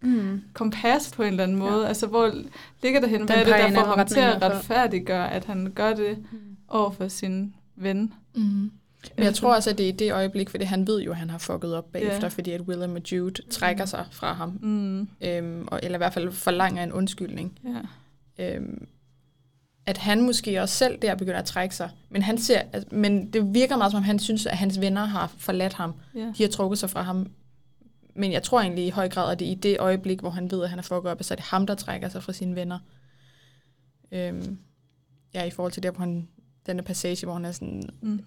C: Mm.
A: kompas på en eller anden måde. Ja. Altså, hvor ligger det hen? Hvad er det, der får ham til at retfærdiggøre, at han gør det over for sin ven?
B: Mm. Men jeg tror også, at det er i det øjeblik, fordi han ved jo, at han har fucket op bagefter, yeah. fordi at Willem og Jude trækker sig fra ham.
A: Mm.
B: Øhm, og, eller i hvert fald forlanger en undskyldning.
A: Ja.
B: Øhm, at han måske også selv der begynder at trække sig. Men, han ser, altså, men det virker meget som om, han synes, at hans venner har forladt ham.
A: Ja.
B: De har trukket sig fra ham. Men jeg tror egentlig i høj grad, at det er i det øjeblik, hvor han ved, at han er fucket op, så er det ham, der trækker sig fra sine venner. Øhm, ja, i forhold til der, hvor han, denne passage, hvor han er sådan,
A: Mm.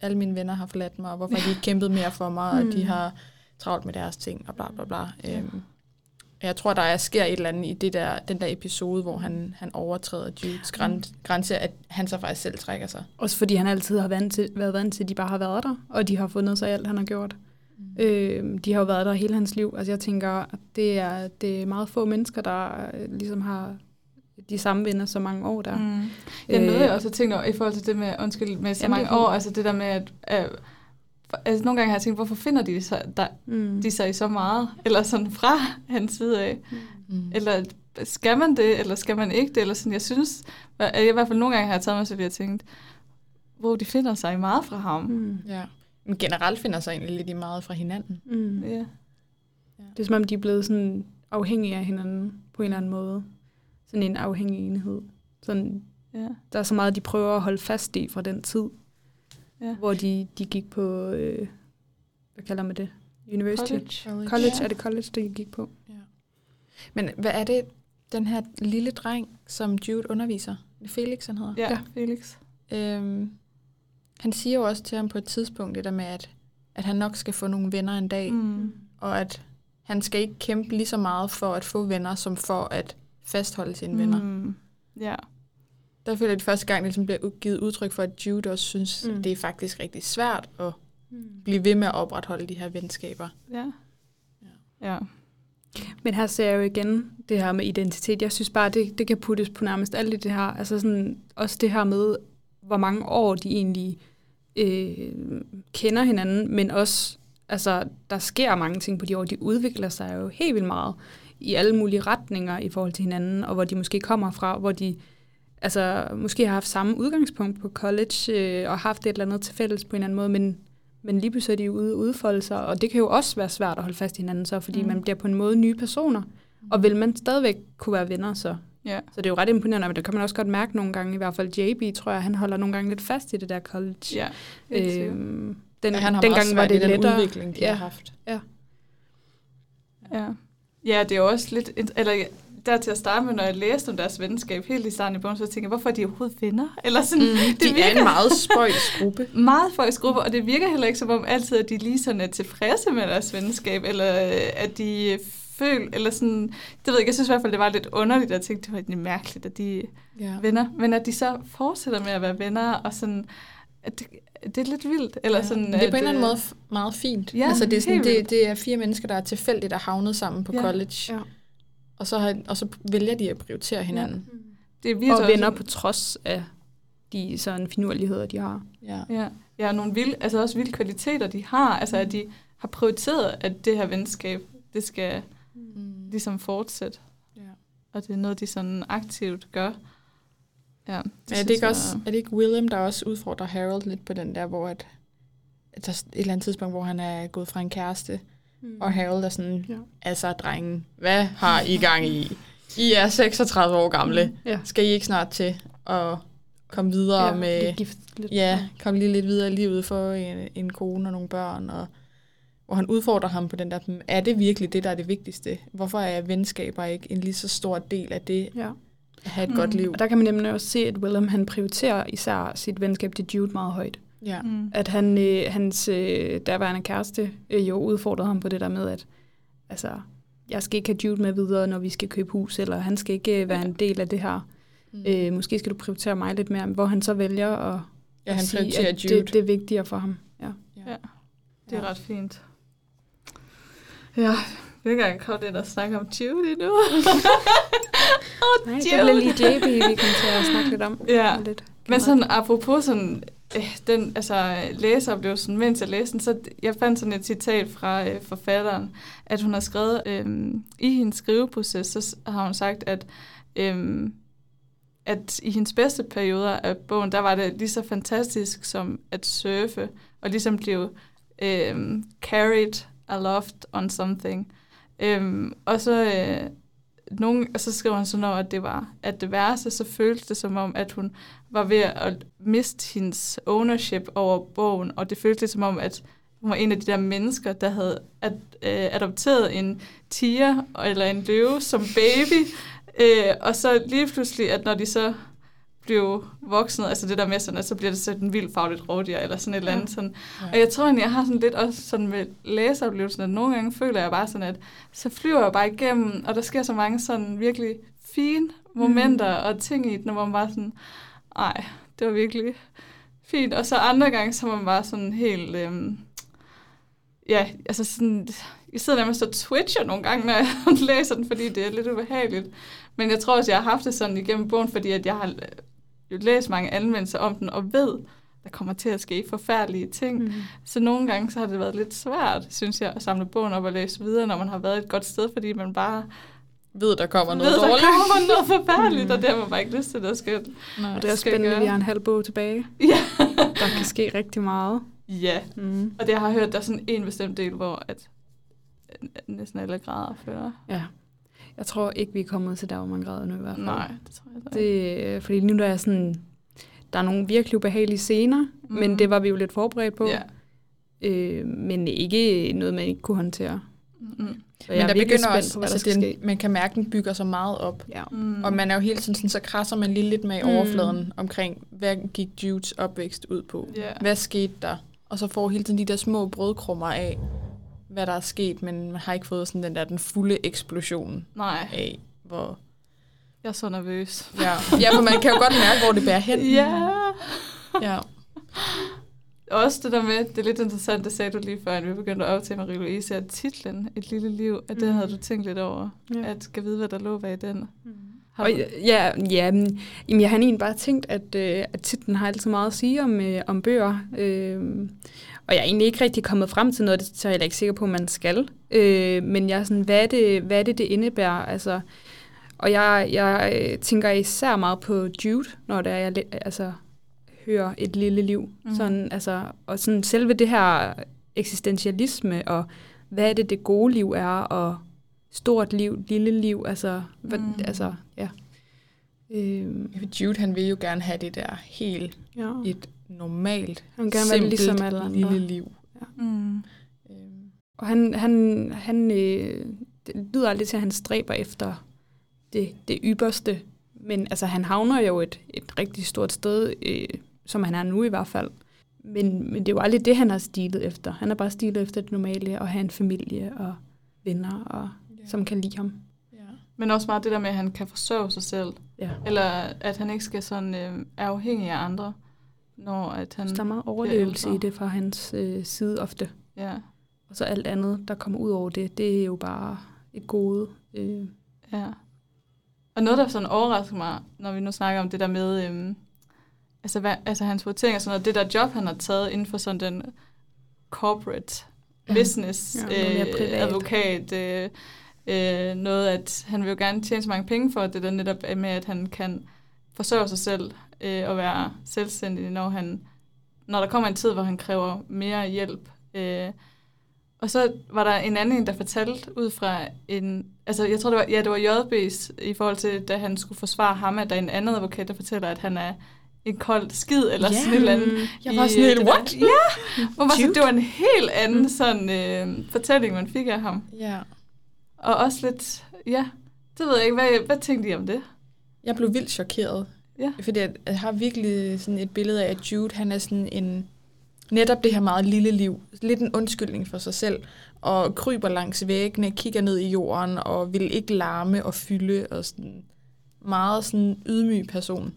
B: alle mine venner har forladt mig, og hvorfor har de ikke (laughs) kæmpet mere for mig, og de
C: Mm.
B: har travlt med deres ting, og bla bla bla. Øhm, jeg tror, der er, sker et eller andet i det der, den der episode, hvor han, han overtræder Judes græn, grænse, at han så faktisk selv trækker sig.
C: Også fordi han altid har vant til, været vant til, at de bare har været der, og de har fundet sig alt, han har gjort. Mm. Øh, de har jo været der hele hans liv. Altså jeg tænker, at det er, det er meget få mennesker, der øh, ligesom har de samme venner så mange år der.
A: Mm. Jeg nåede
C: Øh,
A: jeg også at tænke over, i forhold til det med, undskyld, med så
C: Jamen,
A: mange år, altså det der med, at øh, altså nogle gange har jeg tænkt, hvorfor finder de sig, der,
C: Mm.
A: de sig så meget, eller sådan fra (laughs) hans side af,
B: Mm.
A: eller skal man det, eller skal man ikke det, eller sådan, jeg synes, at jeg i hvert fald nogle gange har jeg taget mig selv, at jeg tænkt, hvor de finder sig meget fra ham.
C: Mm.
B: Ja. Men generelt finder sig egentlig lidt i meget fra hinanden.
C: Mm.
A: Ja.
C: Det er som om, de er blevet sådan afhængige af hinanden på en eller anden måde. Sådan en afhængig enhed. Sådan,
A: Ja.
C: der er så meget, de prøver at holde fast i fra den tid,
A: Ja.
C: hvor de, de gik på, øh, hvad kalder man det? University?
A: College.
C: College,
A: Ja.
C: er det college, det gik på?
B: Ja. Men hvad er det, den her lille dreng, som Jude underviser? Det er Felix, han hedder.
A: Ja,
C: Ja.
A: Felix.
B: Øhm, han siger jo også til ham på et tidspunkt det der med, at, at han nok skal få nogle venner en dag, mm. Og at han skal ikke kæmpe lige så meget for at få venner, som for at fastholde sine venner.
A: Mm. Ja.
B: Der føler jeg, at det første gang, det ligesom bliver givet udtryk for, at Jude også synes,
C: Mm.
B: det er faktisk rigtig svært at
C: Mm.
B: blive ved med at opretholde de her venskaber.
A: Ja. Ja.
C: Men her ser jeg jo igen det her med identitet. Jeg synes bare, det, det kan puttes på nærmest alt i det her. Altså sådan, også det her med, hvor mange år de egentlig øh, kender hinanden, men også, altså, der sker mange ting på de år. De udvikler sig jo helt vildt meget i alle mulige retninger i forhold til hinanden, og hvor de måske kommer fra, hvor de altså, måske har haft samme udgangspunkt på college, øh, og haft et eller andet til fælles på en eller anden måde, men, men lige pludselig er de ude og udfolde sig, og det kan jo også være svært at holde fast i hinanden så, fordi
A: mm.
C: man bliver på en måde nye personer, og vil man stadigvæk kunne være venner så.
A: Ja.
C: Så det er jo ret imponerende, men det kan man også godt mærke nogle gange, i hvert fald JB, tror jeg, han holder nogle gange lidt fast i det der college.
A: Ja.
C: øhm, den,
B: Ja, han har
C: dengang var det
B: den
C: lettere.
B: udvikling, de
C: ja.
B: har haft.
A: Ja. ja, det er jo også lidt... Eller der til at starte med, når jeg læste om deres venskab helt i starten i bogen, så tænkte jeg, hvorfor er de overhovedet venner? Eller sådan,
B: Mm,
A: det
B: de er
A: virker
B: en meget (laughs) spøjs gruppe.
A: meget folks gruppe, og det virker heller ikke som om altid, at de lige sådan er tilfredse med deres venskab, eller øh, at de følt, eller sådan, det ved jeg ikke, jeg synes i hvert fald, det var lidt underligt, at tænke, det var lidt mærkeligt, at de er
B: Ja.
A: venner, men at de så fortsætter med at være venner, og sådan, at det, det er lidt vildt, eller
B: Ja.
A: sådan,
B: det er på
A: at,
B: en eller anden måde meget fint.
A: Ja,
B: altså, det, er sådan, det, det er fire mennesker, der er tilfældigt og havnet sammen på
A: Ja.
B: college.
C: Ja.
B: Og, så har, og så vælger de at prioritere hinanden.
A: Det er virkelig
C: Og
A: også
C: venner
A: sådan-
C: på trods af de sådan finurligheder, de har.
B: Ja.
A: Ja, ja nogle vilde, altså også vilde kvaliteter, de har. Altså, at de har prioriteret, at det her venskab, det skal
B: Mm.
A: Ligesom fortsætte.
B: Ja.
A: Og det er noget, de sådan aktivt gør. Ja,
B: Men er det, ikke
A: jeg-
B: også, er det ikke William, der også udfordrer Harold lidt på den der, hvor at, at der er et eller andet tidspunkt, hvor han er gået fra en kæreste, mm. og Harold er sådan,
C: Ja.
B: altså drengen, hvad har I gang i? I er 36 år gamle.
C: Ja.
B: Skal I ikke snart til at komme videre
C: ja,
B: med...
C: Lidt gift, lidt.
B: Ja, komme lige lidt videre i livet for en, en kone og nogle børn, og hvor han udfordrer ham på den der, "Men er det virkelig det, der er det vigtigste? Hvorfor er venskaber ikke en lige så stor del af det,
C: ja.
B: at have et
A: Mm.
B: godt liv?
C: Og der kan man nemlig også se, at Willem han prioriterer især sit venskab til Jude meget højt.
B: Ja.
A: Mm.
C: At han, øh, hans øh, derværende kæreste øh, jo udfordrede ham på det der med, at altså, jeg skal ikke have Jude med videre, når vi skal købe hus, eller han skal ikke øh, være en del af det her.
B: Mm.
C: Øh, måske skal du prioritere mig lidt mere, hvor han så vælger at,
B: ja,
C: at
B: han
C: sige,
B: prioriterer
C: at
B: Jude.
C: det, det er vigtigere for ham. Ja.
A: Ja, det er ret fint. Ja, vi vil gerne komme ind og snakke om Judy nu. (laughs)
C: Nej, det bliver lige JB, vi kan til at snakke lidt om.
A: Ja.
C: Lidt
A: Men sådan apropos sådan, øh, den altså, læseoplevelsen, mens jeg læste den, så jeg fandt sådan et citat fra øh, forfatteren, at hun har skrevet, øh, i hendes skriveproces, så har hun sagt, at, øh, at i hendes bedste perioder af bogen, der var det lige så fantastisk som at surfe, og ligesom blive øh, carried aloft on something. Øhm, og så... Øh, nogen, og så skriver hun sådan noget, at det var at det værste, så føltes det som om, at hun var ved at miste hendes ownership over bogen, og det føltes som om, at hun var en af de der mennesker, der havde at, øh, adopteret en tiger eller en løve som baby, øh, og så lige pludselig, at når de så blev voksne, altså det der med sådan, at så bliver det sådan en vild fagligt rådyr, eller sådan et eller andet. Sådan.
B: Ja.
A: Og jeg tror egentlig, jeg har sådan lidt også sådan med læseoplevelsen, at nogle gange føler jeg bare sådan, at så flyver jeg bare igennem, og der sker så mange sådan virkelig fine momenter mm. og ting i den, hvor man bare sådan, ej, det var virkelig fint. Og så andre gange, så var man bare sådan helt, øhm, ja, altså sådan, jeg sidder nærmest og twitcher nogle gange, når jeg (laughs) læser den, fordi det er lidt ubehageligt. Men jeg tror også, jeg har haft det sådan igennem bogen, fordi at jeg har jo læst mange anmeldelser om den, og ved, der kommer til at ske forfærdelige ting.
C: Mm.
A: Så nogle gange så har det været lidt svært, synes jeg, at samle bogen op og læse videre, når man har været et godt sted, fordi man bare
B: ved, der kommer noget
A: ved, der
B: dårligt.
A: kommer noget (laughs) forfærdeligt,
C: Mm.
A: og det har man bare ikke lyst til, der skal.
B: Nej.
C: Og det er
A: skal
C: spændende,
A: gøre.
C: vi har en halv bog tilbage. (laughs)
A: Ja.
C: Der kan ske rigtig meget.
A: ja,
C: Mm.
A: og det jeg har hørt, der er sådan en bestemt del, hvor at, næsten alle grader føler.
C: Ja. Jeg tror ikke, vi er kommet til der, hvor man græder nu i hvert fald.
A: Nej, det tror jeg da ikke.
C: Det, fordi nu der er sådan, der er nogle virkelig ubehagelige scener, mm. men det var vi jo lidt forberedt på.
A: Ja.
C: Øh, men ikke noget, man ikke kunne håndtere.
A: Mm.
C: Så
B: Men
C: jeg er
B: der begynder
C: spændt
B: også,
C: på,
B: altså
C: der
B: den,
C: ske.
B: man kan mærke, at den bygger sig meget op.
C: Ja.
A: Mm.
B: Og man er jo hele tiden sådan, så krasser man lige lidt med i
C: Mm.
B: overfladen omkring, hvad gik Judes opvækst ud på?
A: Ja.
B: Hvad skete der? Og så får hele tiden de der små brødkrummer af, hvad der er sket, men man har ikke fået sådan den der den fulde eksplosion
A: Nej,
B: af, hvor...
A: jeg er så nervøs.
B: Ja, ja for man kan jo godt mærke, hvor det bærer hen.
A: Ja.
B: ja.
A: Også det der med, det er lidt interessant, det sagde du lige før, at vi begyndte at optage Marie-Louise, at titlen Et lille liv, at det
C: Mm.
A: havde du tænkt lidt over,
C: Ja.
A: at skal vide, hvad der lå bag den. Har
C: Og ja, ja men, jamen, jeg har egentlig bare tænkt, at, øh, at titlen har altid meget at sige om, øh, om bøger. Øh, og jeg er egentlig ikke rigtig kommet frem til noget, det så er jeg heller ikke sikker på, at man skal. Øh, men jeg er sådan, hvad er det, hvad er det, det indebærer? Altså, og jeg, jeg øh, tænker især meget på Jude, når det er, jeg altså, hører et lille liv.
A: Mhm.
C: Mm. Sådan, altså, og sådan selve det her eksistentialisme, og hvad er det, det gode liv er, og stort liv, lille liv, altså, hvad,
A: Mm.
C: mm. altså ja. Øhm,
B: Jude, han vil jo gerne have det der helt
C: ja.
B: et normalt,
C: Han vil gerne være
B: simpelt
C: ligesom alle andre.
B: lille liv.
A: Mm.
B: Øhm,
C: Og han, han, han øh, det lyder aldrig til, at han stræber efter det, det ypperste. Men altså, han havner jo et, et rigtig stort sted, øh, som han er nu i hvert fald. Men, men det er jo aldrig det, han har stilet efter. Han har bare stilet efter det normale, og have en familie og venner og som kan lide ham.
B: Ja.
A: Men også meget det der med, at han kan forsørge sig selv.
C: Ja.
A: Eller at han ikke skal sådan øh, er afhængig af andre, når at han...
C: Så der er meget overlevelse i det fra hans øh, side ofte.
A: Ja,
C: Og så alt andet, der kommer ud over det, det er jo bare et gode. Øh,
A: ja. Og noget, der sådan overrasker mig, når vi nu snakker om det der med, øhm, altså, hvad, altså hans vurdering og sådan noget, det der job, han har taget inden for sådan den corporate business,
C: Ja,
A: øh,
C: privat.
A: advokat, øh, øh, noget, at han vil jo gerne tjene så mange penge for, det der netop er med, at han kan forsørge sig selv øh, og være selvstændig, når, han, når der kommer en tid, hvor han kræver mere hjælp. Øh, og så var der en anden, en, der fortalte ud fra en... Altså, jeg tror, det var, ja, det var JB's i forhold til, da han skulle forsvare ham, at der er en anden advokat, der fortæller, at han er en kold skid, eller
B: Ja.
A: sådan et eller andet.
B: Jeg var sådan
A: øh,
B: helt,
A: der-
B: what?
A: Ja, hvor var så,
C: Cute.
A: det var en helt anden sådan, øh, fortælling, man fik af ham.
B: Ja.
A: Og også lidt, ja, det ved jeg ikke, hvad, hvad tænkte I om det?
B: Jeg blev vildt chokeret.
A: Ja.
B: Fordi jeg, jeg har virkelig sådan et billede af, at Jude, han er sådan en... Netop det her meget lille liv. Lidt en undskyldning for sig selv. Og kryber langs væggene, kigger ned i jorden, og vil ikke larme og fylde. Og sådan meget sådan ydmyg person.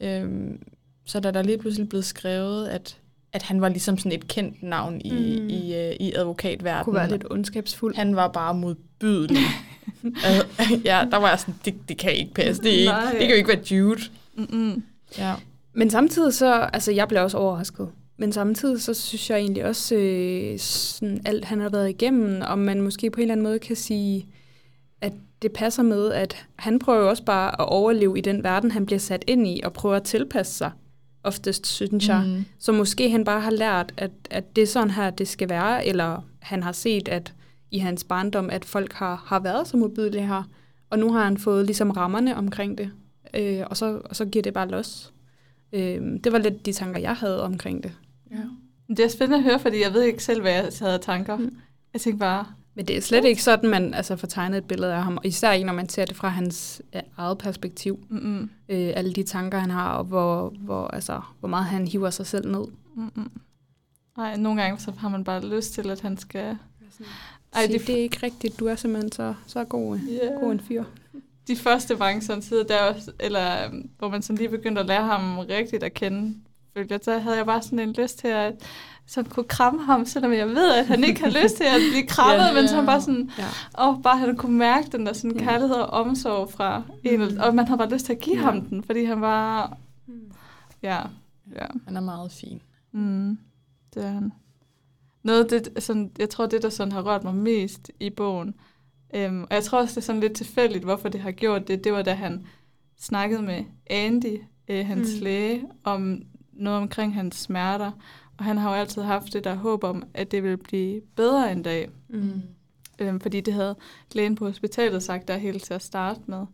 B: Øhm, så da der lige pludselig blev skrevet, at, at han var ligesom sådan et kendt navn i,
C: Mm.
B: i, øh, i advokatverdenen.
C: kunne være lidt ondskabsfuld.
B: Han var bare modbydelig. (laughs) Altså, ja, der var jeg sådan, det, det kan ikke passe. Det, er ikke,
A: Nej.
B: det kan jo ikke være Jude.
A: Mm-mm.
B: Ja.
C: Men samtidig så, altså jeg blev også overrasket. Men samtidig så synes jeg egentlig også, øh, sådan alt han har været igennem, om man måske på en eller anden måde kan sige, at det passer med, at han prøver jo også bare at overleve i den verden, han bliver sat ind i, og prøver at tilpasse sig. Oftest, synes jeg.
B: Mm.
C: Så måske han bare har lært, at, at det er sådan her, det skal være, eller han har set, at i hans barndom, at folk har, har været så modbydelige her, og nu har han fået ligesom rammerne omkring det, øh, og, så, og så giver det bare los. Øh, det var lidt de tanker, jeg havde omkring det.
B: Ja.
A: Det er spændende at høre, fordi jeg ved ikke selv, hvad jeg havde tanker.
C: Mm.
A: Jeg tænkte bare,
C: Men det er slet ikke sådan, man altså, får tegnet et billede af ham, og især ikke, når man ser det fra hans øh, eget perspektiv.
A: mm-mm,
C: Øh, alle de tanker, han har, og hvor, hvor, altså, hvor meget han hiver sig selv ned.
A: mm-mm. Ej, nogle gange så har man bare lyst til, at han skal...
C: Ej,
A: Ej,
C: det,
A: de,
C: det er ikke rigtigt. Du er simpelthen så, så god,
A: yeah.
C: god en fyr.
A: de første mange sådan sider, der også, eller øhm, hvor man sådan lige begyndte at lære ham rigtigt at kende, følte jeg, så havde jeg bare sådan en lyst til at sådan kunne kramme ham, selvom jeg ved, at han ikke har lyst til at blive (laughs) krammet,
B: Ja.
A: men så bare sådan,
C: Ja.
A: og bare han kunne mærke den der sådan
C: Ja.
A: kærlighed og omsorg fra en,
C: Mm.
A: og man havde bare lyst til at give
C: Ja.
A: ham den, fordi han var, ja, ja.
B: Han er meget fin.
A: Mm, det er han. Noget det, sådan, jeg tror, det, der sådan har rørt mig mest i bogen, øhm, og jeg tror også, det er sådan lidt tilfældigt, hvorfor det har gjort det, det var, da han snakkede med Andy, øh, hans
C: Mm.
A: læge, om noget omkring hans smerter, og han har jo altid haft det der håb om, at det ville blive bedre en dag,
C: Mm.
A: øhm, fordi det havde lægen på hospitalet sagt der helt til at starte med,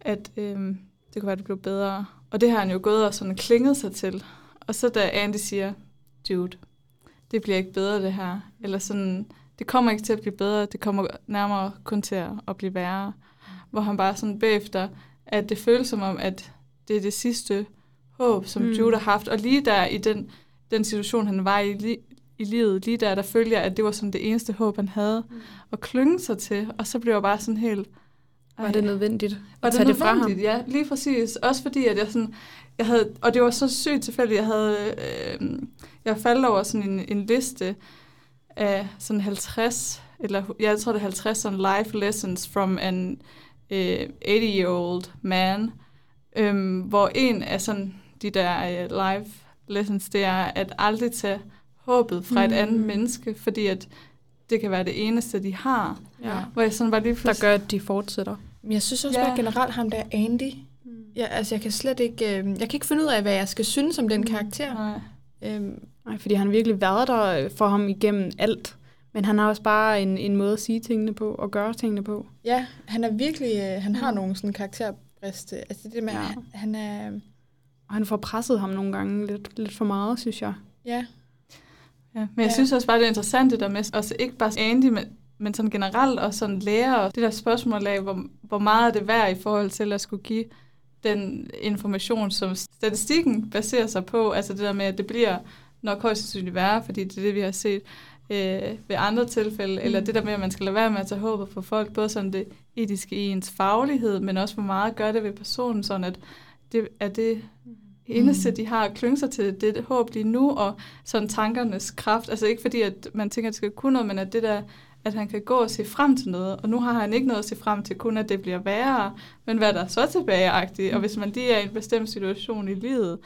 A: at øhm, det kunne være, det blev bedre. Og det har han jo gået og sådan klinget sig til. Og så da Andy siger, dude, det bliver ikke bedre det her, eller sådan, det kommer ikke til at blive bedre, det kommer nærmere kun til at, blive værre. Hvor han bare sådan bagefter, at det føles som om, at det er det sidste håb, som
C: Mm.
A: Jude har haft. Og lige der i den, den situation, han var i, li, i livet, lige der, der følte jeg, at det var sådan det eneste håb, han havde
C: Mm.
A: at klynge sig til. Og så blev jeg bare sådan helt...
C: Var det nødvendigt
A: og
C: at tage det fra ham?
A: Ja, lige præcis. Også fordi, at jeg sådan... Jeg havde, og det var så sygt tilfældigt, jeg havde... Øh, jeg faldt over sådan en, en liste af sådan 50, eller jeg tror det er 50 sådan life lessons from an øh, 80-year-old man, øhm, hvor en af sådan de der øh, life lessons, det er at aldrig tage håbet fra et
C: Mm.
A: andet menneske, fordi at det kan være det eneste, de har.
C: Ja.
A: Hvor jeg sådan var lige
C: Der
A: pludselig...
C: gør, at de fortsætter.
B: Men jeg synes også
A: Ja.
B: bare generelt ham der Andy. Ja, altså jeg kan slet ikke, øh, jeg kan ikke finde ud af, hvad jeg skal synes om den karakter.
A: Nej.
B: Øhm,
C: Nej, fordi han har virkelig været der øh, for ham igennem alt. Men han har også bare en, en måde at sige tingene på og gøre tingene på.
B: ja, han er virkelig, øh, han har nogle sådan karakterbriste. Altså det med,
C: Ja.
B: han, han er,
C: Og han får presset ham nogle gange lidt, lidt for meget, synes jeg.
B: ja,
A: Ja, men jeg
B: Ja.
A: synes også bare, det er interessant det der med, også ikke bare Andy, men, men sådan generelt og sådan lære, og det der spørgsmål af, hvor, hvor meget er det værd i forhold til at skulle give den information, som statistikken baserer sig på, altså det der med, at det bliver nok højst sandsynligt værre, fordi det er det, vi har set, øh, ved andre tilfælde, mm. eller det der med, at man skal lade være med at tage håbet på folk, både sådan det etiske i ens faglighed, men også hvor meget gør det ved personen, sådan at det er det eneste, mm. de har at klynge sig til, det, det håb lige nu, og sådan tankernes kraft. Altså ikke fordi, at man tænker, at det skal kunne noget, men at det der, at han kan gå og se frem til noget, og nu har han ikke noget at se frem til, kun at det bliver værre, men hvad der er så tilbageagtigt, og hvis man lige er i en bestemt situation i livet,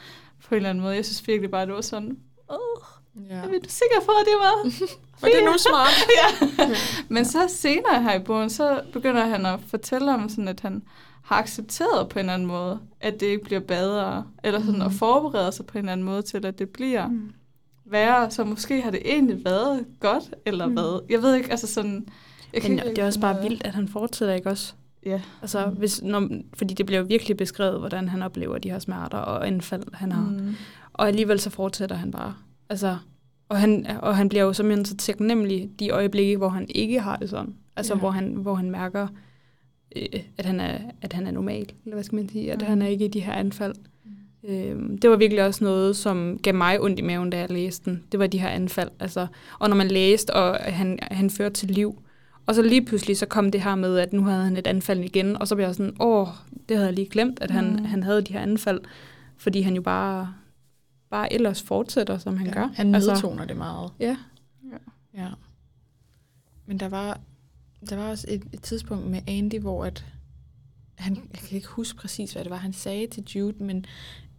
A: på en eller anden måde, jeg synes virkelig bare, at det var sådan, åh, Ja. Er du sikker på, at det var (laughs)
B: Og det er nu smart. (laughs)
A: ja. (laughs) Men så senere her i bogen, så begynder han at fortælle om, sådan, at han har accepteret på en eller anden måde, at det ikke bliver bedre, eller sådan mm. at forberede sig på en eller anden måde til, at det bliver mm. værre. Så måske har det egentlig været godt, eller mm. hvad. Jeg ved ikke, altså sådan...
C: Jeg Men det er også bare vildt, at han fortsætter, ikke også?
A: Ja.
C: Altså, hvis, når, fordi det bliver jo virkelig beskrevet, hvordan han oplever de her smerter og indfald, han har. Mm. Og alligevel så fortsætter han bare. Altså, og, han, og han bliver jo simpelthen så taknemmelig de øjeblikke, hvor han ikke har det sådan. Altså, ja. hvor, han, hvor han mærker, øh, at, han er, at han er normal, eller hvad skal man sige, at mm. han er ikke i de her anfald. Mm. Øhm, det var virkelig også noget, som gav mig ondt i maven, da jeg læste den. Det var de her anfald. Altså, og når man læste, og han, han førte til liv, og så lige pludselig så kom det her med, at nu havde han et anfald igen, og så blev jeg sådan, åh, det havde jeg lige glemt, at han, mm. han havde de her anfald, fordi han jo bare bare ellers fortsætter, som han
B: ja,
C: gør.
B: Han altså- nedtoner altså, det meget.
C: Ja.
B: ja. ja. Men der var, der var også et, et tidspunkt med Andy, hvor at han, jeg kan ikke huske præcis, hvad det var, han sagde til Jude, men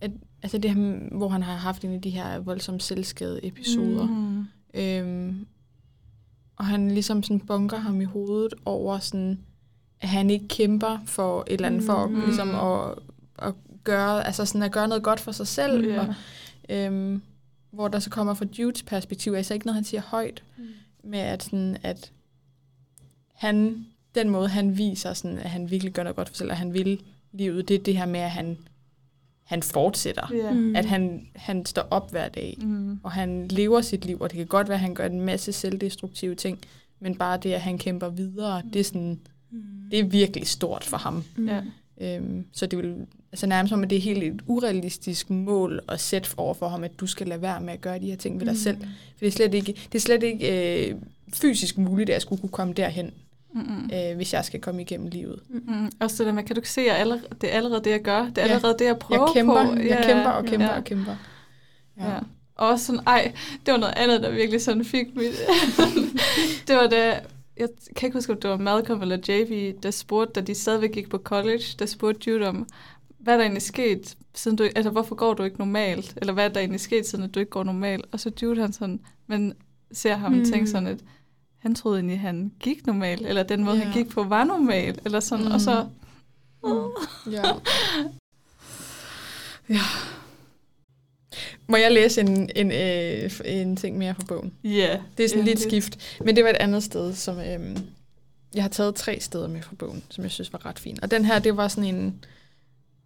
B: at, altså det, hvor han har haft en af de her voldsomme selvskade episoder. Mm. Øhm, og han ligesom sådan bunker ham i hovedet over sådan, at han ikke kæmper for et eller andet, for mm. ligesom at, at gøre, altså sådan at gøre noget godt for sig selv, yeah. og Øhm, hvor der så kommer fra Judes perspektiv, altså ikke noget, han siger højt, mm. med at, sådan, at han, den måde, han viser, sådan, at han virkelig gør noget godt for sig selv, og han vil livet, det er det her med, at han, han fortsætter. Yeah. Mm. At han, han står op hver dag, mm. og han lever sit liv, og det kan godt være, at han gør en masse selvdestruktive ting, men bare det, at han kæmper videre, mm. det, er sådan, mm. det er virkelig stort for ham. Mm. Øhm, så det vil altså nærmest som, at det er helt et urealistisk mål at sætte over for ham, at du skal lade være med at gøre de her ting ved dig mm. selv. For det er slet ikke, det er slet ikke øh, fysisk muligt, at jeg skulle kunne komme derhen, mm øh, hvis jeg skal komme igennem livet.
A: Mm-hmm. Også det der med, kan du ikke se, at allerede, det er allerede det, jeg gør? Det er ja. allerede det, jeg prøver
B: jeg kæmper,
A: på.
B: Jeg ja, kæmper og kæmper ja. og kæmper.
A: Ja. ja. Og også sådan, ej, det var noget andet, der virkelig sådan fik mit... (laughs) det var da, jeg kan ikke huske, om det var Malcolm eller JV, der spurgte, da de stadigvæk gik på college, der spurgte Jude om, hvad er der egentlig sket, siden du, altså hvorfor går du ikke normalt, eller hvad er der egentlig sket, siden at du ikke går normalt, og så Jude han sådan, men ser ham mm. og tænker sådan, at han troede egentlig, at han gik normalt, eller den måde, yeah. han gik på, var normal, eller sådan, mm. og så...
B: Mm. Ja. ja. Må jeg læse en, en, øh, en ting mere fra bogen?
A: Ja. Yeah.
B: Det er sådan lidt skift, men det var et andet sted, som... Øh, jeg har taget tre steder med fra bogen, som jeg synes var ret fint. Og den her, det var sådan en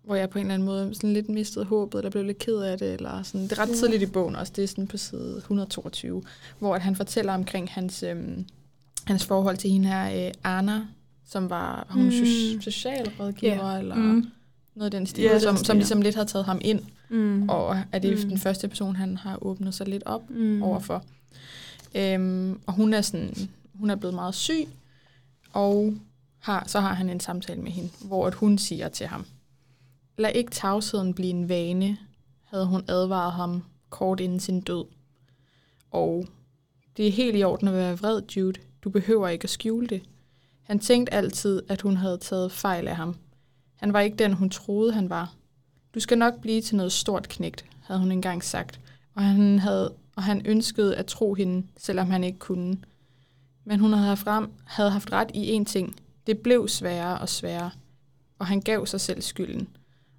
B: hvor jeg på en eller anden måde sådan lidt mistede håbet, eller blev lidt ked af det. Eller sådan. Det er ret tidligt i bogen også, det er sådan på side 122, hvor at han fortæller omkring hans, øhm, hans forhold til hende her, øh, Anna, som var hun mm. so- socialrådgiver, yeah. eller mm. noget af den stil, yeah, som, som ligesom lidt har taget ham ind, mm. og er det mm. den første person, han har åbnet sig lidt op mm. overfor. Øhm, og hun er, sådan, hun er blevet meget syg, og har, så har han en samtale med hende, hvor at hun siger til ham, Lad ikke tavsheden blive en vane, havde hun advaret ham kort inden sin død. Og det er helt i orden at være vred, Jude. Du behøver ikke at skjule det. Han tænkte altid, at hun havde taget fejl af ham. Han var ikke den, hun troede, han var. Du skal nok blive til noget stort knægt, havde hun engang sagt, og han, havde, og han ønskede at tro hende, selvom han ikke kunne. Men hun havde haft, ram, havde haft ret i én ting. Det blev sværere og sværere, og han gav sig selv skylden.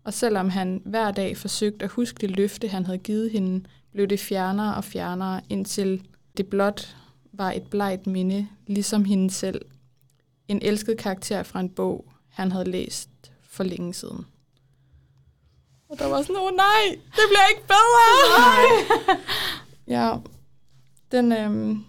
B: Og selvom han hver dag forsøgte at huske det løfte, han havde givet hende, blev det fjernere og fjernere, indtil det blot var et blegt minde, ligesom hende selv. En elsket karakter fra en bog, han havde læst for længe siden. Og der var sådan, åh oh, nej, det bliver ikke bedre! (laughs) Nej. ja, den, øhm,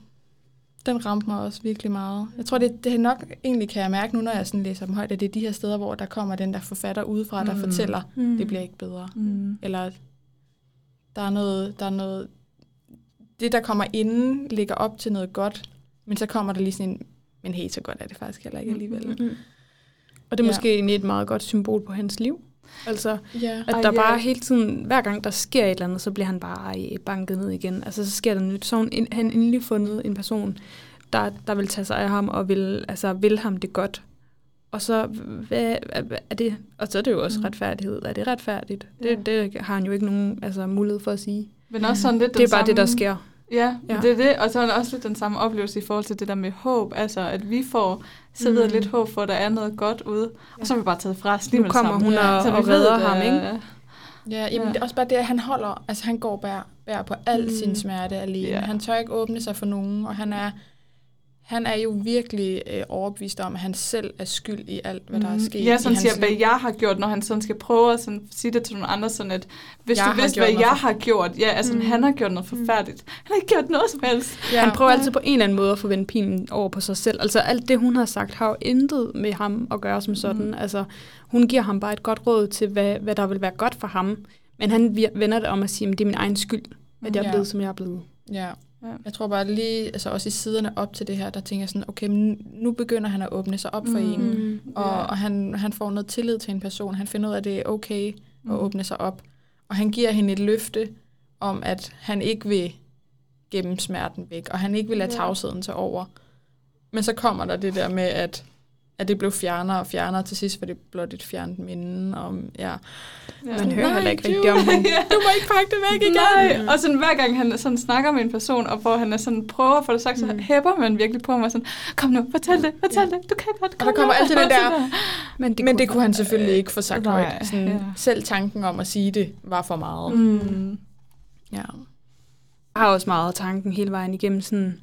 B: den ramte mig også virkelig meget. Jeg tror, det, det nok egentlig kan jeg mærke nu, når jeg sådan læser dem højt, at det er de her steder, hvor der kommer den der forfatter udefra, der mm. fortæller, mm. det bliver ikke bedre. Mm. Eller der er noget, der er noget det, der kommer inden, ligger op til noget godt, men så kommer der lige sådan en, men helt så godt er det faktisk heller ikke alligevel.
C: Mm. Og det er
B: Ja.
C: måske egentlig et meget godt symbol på hans liv. Altså,
B: Ja.
C: at
A: Ej,
C: der
A: ja.
C: bare hele tiden, hver gang der sker et eller andet, så bliver han bare banket ned igen. Altså, så sker der nyt. Så hun han endelig fundet en person, der, der vil tage sig af ham, og vil, altså, vil ham det godt. Og så, hvad, hvad er det? Og så er det jo også
A: Mm.
C: retfærdighed. Er det retfærdigt?
A: Ja.
C: Det, det har han jo ikke nogen altså, mulighed for at sige.
A: Men også sådan lidt
C: Det er bare det, der
A: samme-
C: sker.
A: Ja,
C: Ja.
A: ja, det er det. Og så er der også lidt den samme oplevelse i forhold til det der med håb. Altså, at vi får serveret
C: Mm.
A: lidt håb for, at der er noget godt ude. Og så er vi bare taget fra os lige
C: Nu kommer
A: samme.
C: hun
B: Ja,
C: og,
A: Så vi
C: og
A: ved,
C: redder
A: at,
C: ham, ikke?
A: øh,
B: Ja, jamen,
A: Ja.
B: det er også bare det, at han holder, altså han går bær, bær på al
C: mm.
B: sin smerte alene.
A: Ja.
B: Han tør ikke åbne sig for nogen, og han er, han er jo virkelig øh, overbevist om, at han selv er skyld i alt, hvad der er
A: Mhm.
B: sket
A: Ja, sådan siger, hvad jeg har gjort, når han sådan skal prøve at sådan sige det til nogle andre, sådan at hvis
B: Jeg
A: du vidste, hvad jeg
B: for-
A: har gjort, ja, altså
C: Mm.
A: mm. han har gjort noget forfærdeligt. Han har ikke gjort noget som helst.
B: Ja.
C: Han prøver altid på en eller anden måde at forvente pinen over på sig selv. Altså alt det, hun har sagt, har jo intet med ham at gøre som sådan.
A: Mhm.
C: Mm. Altså hun giver ham bare et godt råd til, hvad, hvad der vil være godt for ham. Men han vender det om at sige, at det er min egen skyld, at jeg er
B: Ja.
C: blevet, som jeg er blevet.
B: Ja.
A: Ja.
B: Jeg tror bare lige, altså også i siderne op til det her, der tænker jeg sådan, okay, men nu begynder han at åbne sig op for
A: Mm.
B: en.
C: Mm.
B: Og,
A: Ja.
B: og han, han får noget tillid til en person. Han finder ud af, at det er okay
A: Mm.
B: at åbne sig op. Og han giver hende et løfte om, at han ikke vil gemme smerten væk, og han ikke vil lade
A: Ja.
B: tavsheden til over. Men så kommer der det der med, at, at det blev fjernere og fjernere. Til sidst var det blot et fjernt minde om, ja.
A: Ja.
C: Man hører
B: Nej,
C: heller ikke
B: du-
C: rigtigt om (laughs)
A: ja.
B: Du må ikke pakke det væk igen!
A: Nej, og sådan hver gang han sådan snakker med en person, og hvor han er sådan, prøver at få det sagt, så
C: Mm.
A: hæpper man virkelig på mig sådan, kom nu, fortæl det, fortæl
B: Ja.
A: det, du kan godt,
B: Og
A: kom
B: der kommer
A: nu.
B: altid den der,
C: Men det,
B: men det kunne han selvfølgelig ikke få sagt
A: Nej,
B: højt. Sådan,
A: ja.
B: Selv tanken om at sige det var for meget.
A: Mm.
B: Ja.
C: Jeg har også meget tanken hele vejen igennem sådan,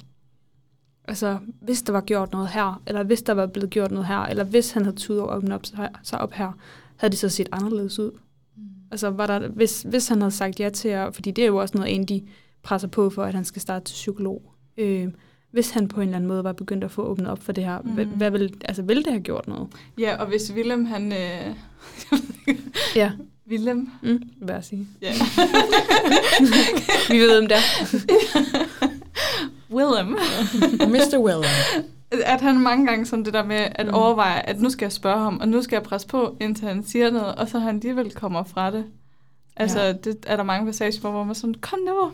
C: altså hvis der var gjort noget her, eller hvis der var blevet gjort noget her, eller hvis han havde tudet at åbne op, sig- op her, havde det så set anderledes ud. Altså var der, hvis, hvis han havde sagt ja til at, fordi det er jo også noget, en de presser på for, at han skal starte til psykolog. Øh, hvis han på en eller anden måde var begyndt at få åbnet op for det her, mm. hvad,
A: Mm.
C: hvad vil, altså ville det have gjort noget?
A: Ja, og hvis Willem, han... Øh, (laughs)
C: Ja,
A: Willem?
C: mm, hvad jeg sige.
A: Ja. (laughs)
C: Vi ved, om det er. (laughs)
A: Willem.
B: Mr. William. (laughs)
A: At han mange gange sådan det der med at
C: Mm.
A: overveje, at nu skal jeg spørge ham, og nu skal jeg presse på, indtil han siger noget, og så han alligevel kommer fra det. Altså,
B: Ja.
A: det er der mange passager, hvor man er sådan, kom nu,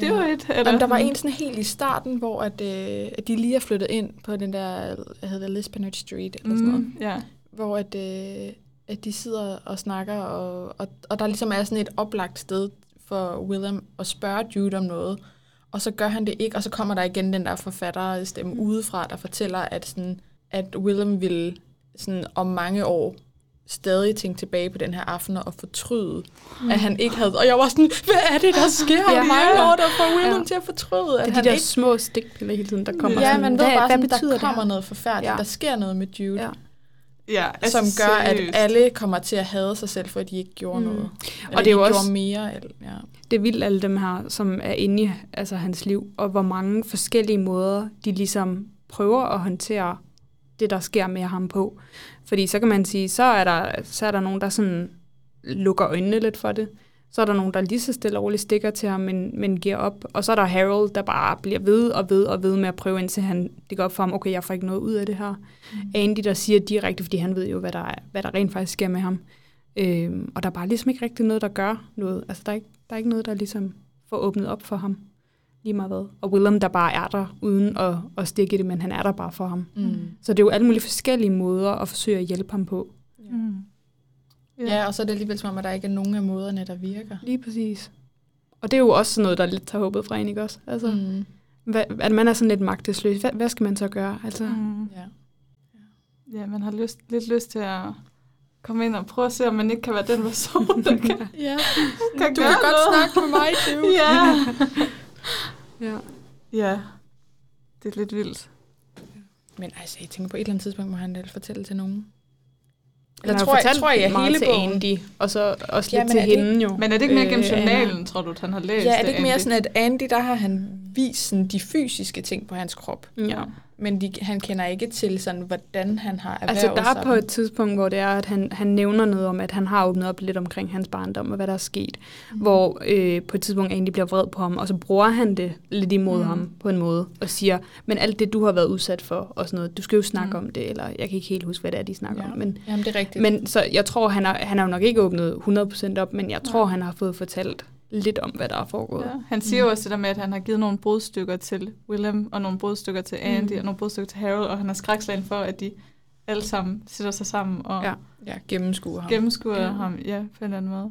A: det
B: Ja.
A: var et. Eller
B: Jamen, der var en sådan helt i starten, hvor at, øh, at de lige er flyttet ind på den der, hvad hedder det, Lisbonnet Street, eller sådan noget.
A: Mm, ja.
B: Hvor at, øh, at de sidder og snakker, og, og, og der ligesom er sådan et oplagt sted for Willem at spørge Jude om noget. Og så gør han det ikke, og så kommer der igen den der forfatterstemme udefra, der fortæller, at, sådan, at Willem vil sådan, om mange år stadig tænke tilbage på den her aften og fortryde, mm. at han ikke havde... Og jeg var sådan, hvad er det, der (laughs) sker
C: Ja.
B: mange år, der får Willem
C: Ja.
B: til at fortryde? At
C: Det er de der
B: ikke
C: små stikpiller hele tiden, der kommer.
B: Ja,
C: sådan,
B: man ved
C: hvad,
B: bare,
C: hvad
B: sådan,
C: betyder
B: der
C: det her?
B: kommer noget forfærdeligt.
C: Ja.
B: Der sker noget med Jude,
C: Ja.
B: Ja. Altså, som gør,
A: seriøst.
B: at alle kommer til at hade sig selv, for at de ikke gjorde
C: Mm.
B: noget. Eller
C: Og det er jo også-
B: gjorde mere. Eller, ja.
C: Det er vildt alle dem her, som er inde i altså, hans liv, og hvor mange forskellige måder, de ligesom prøver at håndtere det, der sker med ham på. Fordi så kan man sige, så er der, så er der nogen, der sådan lukker øjnene lidt for det. Så er der nogen, der lige så stille og roligt stikker til ham, men, men giver op. Og så er der Harold, der bare bliver ved og ved og ved med at prøve, indtil han, det går op for ham, okay, jeg får ikke noget ud af det her. Mm. Andy, der siger direkte, fordi han ved jo, hvad der, er, hvad der rent faktisk sker med ham. Øhm, og der er bare ligesom ikke rigtig noget, der gør noget. Altså, der er ikke, der er ikke noget, der ligesom får åbnet op for ham. Lige meget hvad. Og Willem, der bare er der, uden at, at stikke i det, men han er der bare for ham.
B: Mm.
C: Så det er jo alle mulige forskellige måder at forsøge at hjælpe ham på.
B: Ja, og så er det alligevel som om, at der ikke er nogen af måderne, der virker.
C: Lige præcis. Og det er jo også sådan noget, der lidt tager håbet fra en, ikke også? Altså, mm. Hvad, at man er sådan lidt magtesløs. Hvad, hvad skal man så gøre? Altså, mm.
B: Ja.
A: Ja, man har lyst, lidt lyst til at komme ind og prøve at se, om man ikke kan være den person, (laughs) der kan,
B: ja.
A: kan
B: Du kan godt
A: noget.
B: snakke med mig, du.
A: Ja.
C: ja.
A: ja, det er lidt vildt.
B: Men altså, jeg tænker på et eller andet tidspunkt, må han da fortælle til nogen. Eller tror, jeg, tror jeg,
C: meget
B: hele
C: til
B: bogen.
C: Andy, og så også
B: Ja,
C: lidt til
B: det
C: hende jo.
A: Men er det ikke mere gennem
C: Øh,
A: journalen, tror du, at han har læst
B: Ja, er det ikke mere
A: Andy?
B: sådan, at Andy, der har han vist sådan, de fysiske ting på hans krop.
C: Ja.
B: Men de, han kender ikke til, sådan, hvordan han har erhvervet
C: Altså, der er
B: sig
C: på et tidspunkt, hvor det er, at han, han nævner noget om, at han har åbnet op lidt omkring hans barndom og hvad der er sket. Mm. Hvor øh, på et tidspunkt egentlig bliver vred på ham, og så bruger han det lidt imod
A: Mm.
C: ham på en måde, og siger, men alt det, du har været udsat for, og sådan noget, du skal jo snakke
B: Mm.
C: om det, eller jeg kan ikke helt huske, hvad det er, de snakker
B: Ja.
C: om. Men,
B: Jamen, det er rigtigt.
C: men så jeg tror, han har, han har jo nok ikke åbnet 100% op, men jeg tror, han har fået fortalt lidt om, hvad der er foregået.
A: Ja. Han siger jo også det der med, at han har givet nogle brudstykker til Willem, og nogle brudstykker til Andy,
C: Mm.
A: og nogle brudstykker til Harold, og han har skrækslagen for, at de alle sammen sætter sig sammen og
C: Ja.
B: ja, gennemskue ham.
A: gennemskuer
C: Ja.
A: ham ja, på en eller anden måde.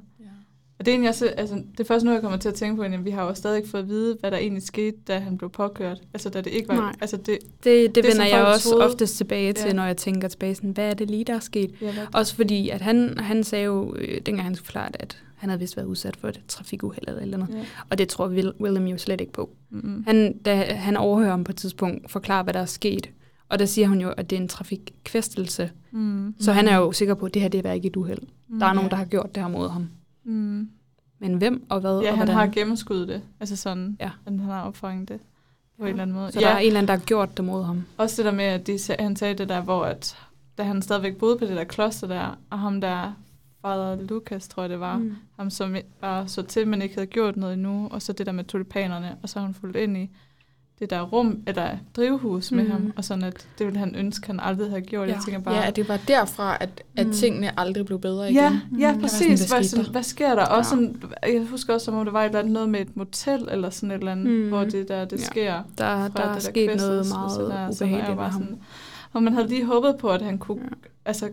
A: Og det er, egentlig også, altså, det er først nu, jeg kommer til at tænke på, at vi har jo stadig ikke fået at vide, hvad der egentlig skete, da han blev påkørt. Altså, da det ikke var...
C: Nej.
A: Altså, det,
C: Det, det,
A: Det,
C: det vender jeg også
A: troede-
C: oftest tilbage til,
A: Ja.
C: når jeg tænker tilbage, sådan, hvad er det lige, der er sket?
A: ja, hvad,
C: Også fordi, at han, han sagde jo, øh, dengang han skulle forklare det, at han havde vist været udsat for et trafikuheld eller eller andet.
A: ja.
C: Og det tror Will, Willem jo slet ikke på.
A: Mm-hmm.
C: Han, da han overhører ham på et tidspunkt, forklarer, hvad der er sket. Og der siger hun jo, at det er en trafikkvæstelse.
A: Mm.
C: Så han er jo sikker på, at det her det er ikke et uheld. Der er
A: Mm.
C: nogen, der har gjort det her mod ham.
A: Mm.
C: Men hvem og hvad
A: Ja,
C: og
A: han har gennemskuddet det. Altså sådan,
C: Ja.
A: han har opfanget det på en eller anden måde.
C: Så der er en eller anden, der har gjort det mod ham.
A: Også det der med, at de, han sagde det der, hvor at, da han stadigvæk boede på det der kloster der, og ham der, Father Lucas, tror jeg det var, mm. ham som bare så til, men ikke havde gjort noget endnu, og så det der med tulipanerne, og så har hun fulgt ind i det der rum, eller drivhus med
C: Mm.
A: ham, og sådan at det ville han ønske, han aldrig havde gjort.
C: Ja.
A: Jeg tænker bare,
B: ja, at det var derfra, at, at
A: Mm.
B: tingene aldrig blev bedre igen.
A: Ja, ja
C: Mm.
A: præcis.
B: Hvad var sådan,
A: Hvad, sådan, hvad sker der? Også
C: Ja.
A: sådan, jeg husker også, som om det var et eller andet noget med et motel, eller sådan et eller andet,
C: Mm.
A: hvor det der, det
C: Ja.
A: sker.
C: Der,
A: fra
C: der er
A: det
C: sket noget meget
A: der, som er jo
C: ubehageligt med
A: bare
C: ham.
A: sådan- Og man havde lige håbet på, at han kunne,
C: Ja.
A: altså,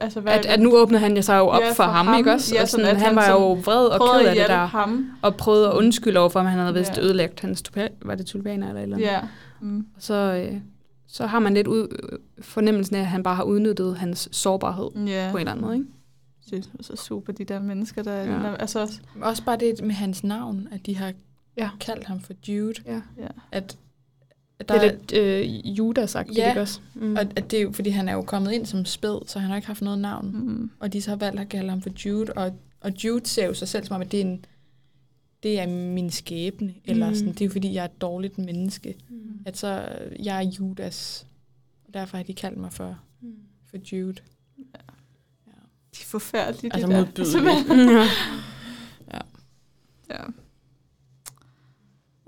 A: altså hvad,
C: At, at nu åbnede han sig jo op
A: Ja,
C: for,
A: for
C: ham,
A: ham.
C: ikke også?
A: Ja,
C: og
A: sådan,
C: sådan,
A: at
C: han,
A: han
C: var jo vred og ked af det der.
A: ham.
C: Og prøvede at undskylde over for, at han havde vist
A: Ja.
C: ødelagt hans var det tulipaner eller eller andet.
A: Ja. Mm.
C: Og så, øh, så har man lidt ud, øh, fornemmelsen af, at han bare har udnyttet hans sårbarhed
A: Ja.
C: på en eller anden måde. Ikke?
A: Det er så super, de der mennesker, der,
C: Ja.
A: altså også,
B: Også bare det med hans navn, at de har
C: Ja.
B: kaldt ham for Jude.
C: Ja.
A: ja.
B: At, at
C: Det
B: der,
C: er lidt øh, Judas-agtigt,
B: Ja.
C: ikke også? Mm.
B: og at det er jo, fordi han er jo kommet ind som spæd, så han har ikke haft noget navn.
A: Mm.
B: Og de så har valgt at kalde ham for Jude, og, og Jude ser jo sig selv som om, at det er, en, det er min skæbne, eller
C: Mm.
B: sådan, det er jo fordi, jeg er et dårligt menneske.
C: Mm.
B: At så, jeg er Judas, og derfor har de kaldt mig for,
C: Mm.
B: for Jude.
A: De er forfærdelige,
B: Altså
A: de der.
B: modbydelige.
A: Simpelthen. (laughs)
C: Ja.
A: Ja.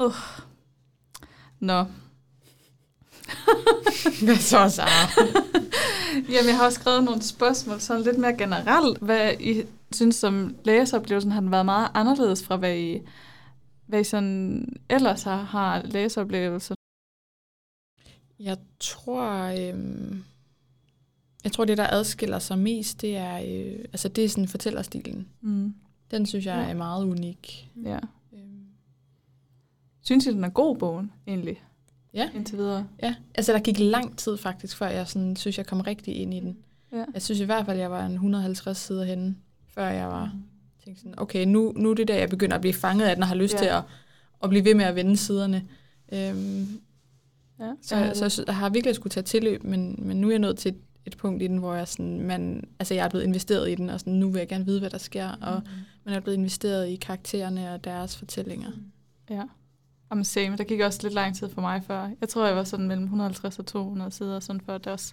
A: Uh. Nå.
B: Hvad så, Sara? (laughs)
A: Jamen, jeg har også skrevet nogle spørgsmål, sådan lidt mere generelt. Hvad I synes, som læseoplevelsen har den været meget anderledes fra, hvad I, hvad I sådan ellers har, har læseoplevelser?
B: Jeg tror, øhm, jeg tror, det, der adskiller sig mest, det er, øh, altså, det er sådan fortællerstilen.
A: Mm.
B: Den synes jeg
A: Ja.
B: er meget unik.
A: Ja.
B: Øhm,
A: Synes I, den er god, bogen, egentlig?
B: Ja.
A: Indtil videre.
B: Ja, altså der gik lang tid faktisk, før jeg sådan, synes, jeg kom rigtig ind i den.
A: Ja.
B: Jeg synes i hvert fald, jeg var en 150 sider henne, før jeg var tænkte sådan, okay, nu, nu er det der, jeg begynder at blive fanget af den, og har lyst
A: Ja.
B: ja. til at, at blive ved med at vende siderne. Øhm,
A: Ja.
B: så, så jeg, synes, jeg har virkelig skulle tage tilløb, men, men nu er jeg nået til et, et punkt i den, hvor jeg sådan, man, altså jeg er blevet investeret i den, og sådan, nu vil jeg gerne vide, hvad der sker, og man er blevet investeret i karaktererne og deres fortællinger.
A: Ja. Jamen same. Der gik også lidt lang tid for mig før. Jeg tror, jeg var sådan mellem 150 og 200 sider, sådan før det også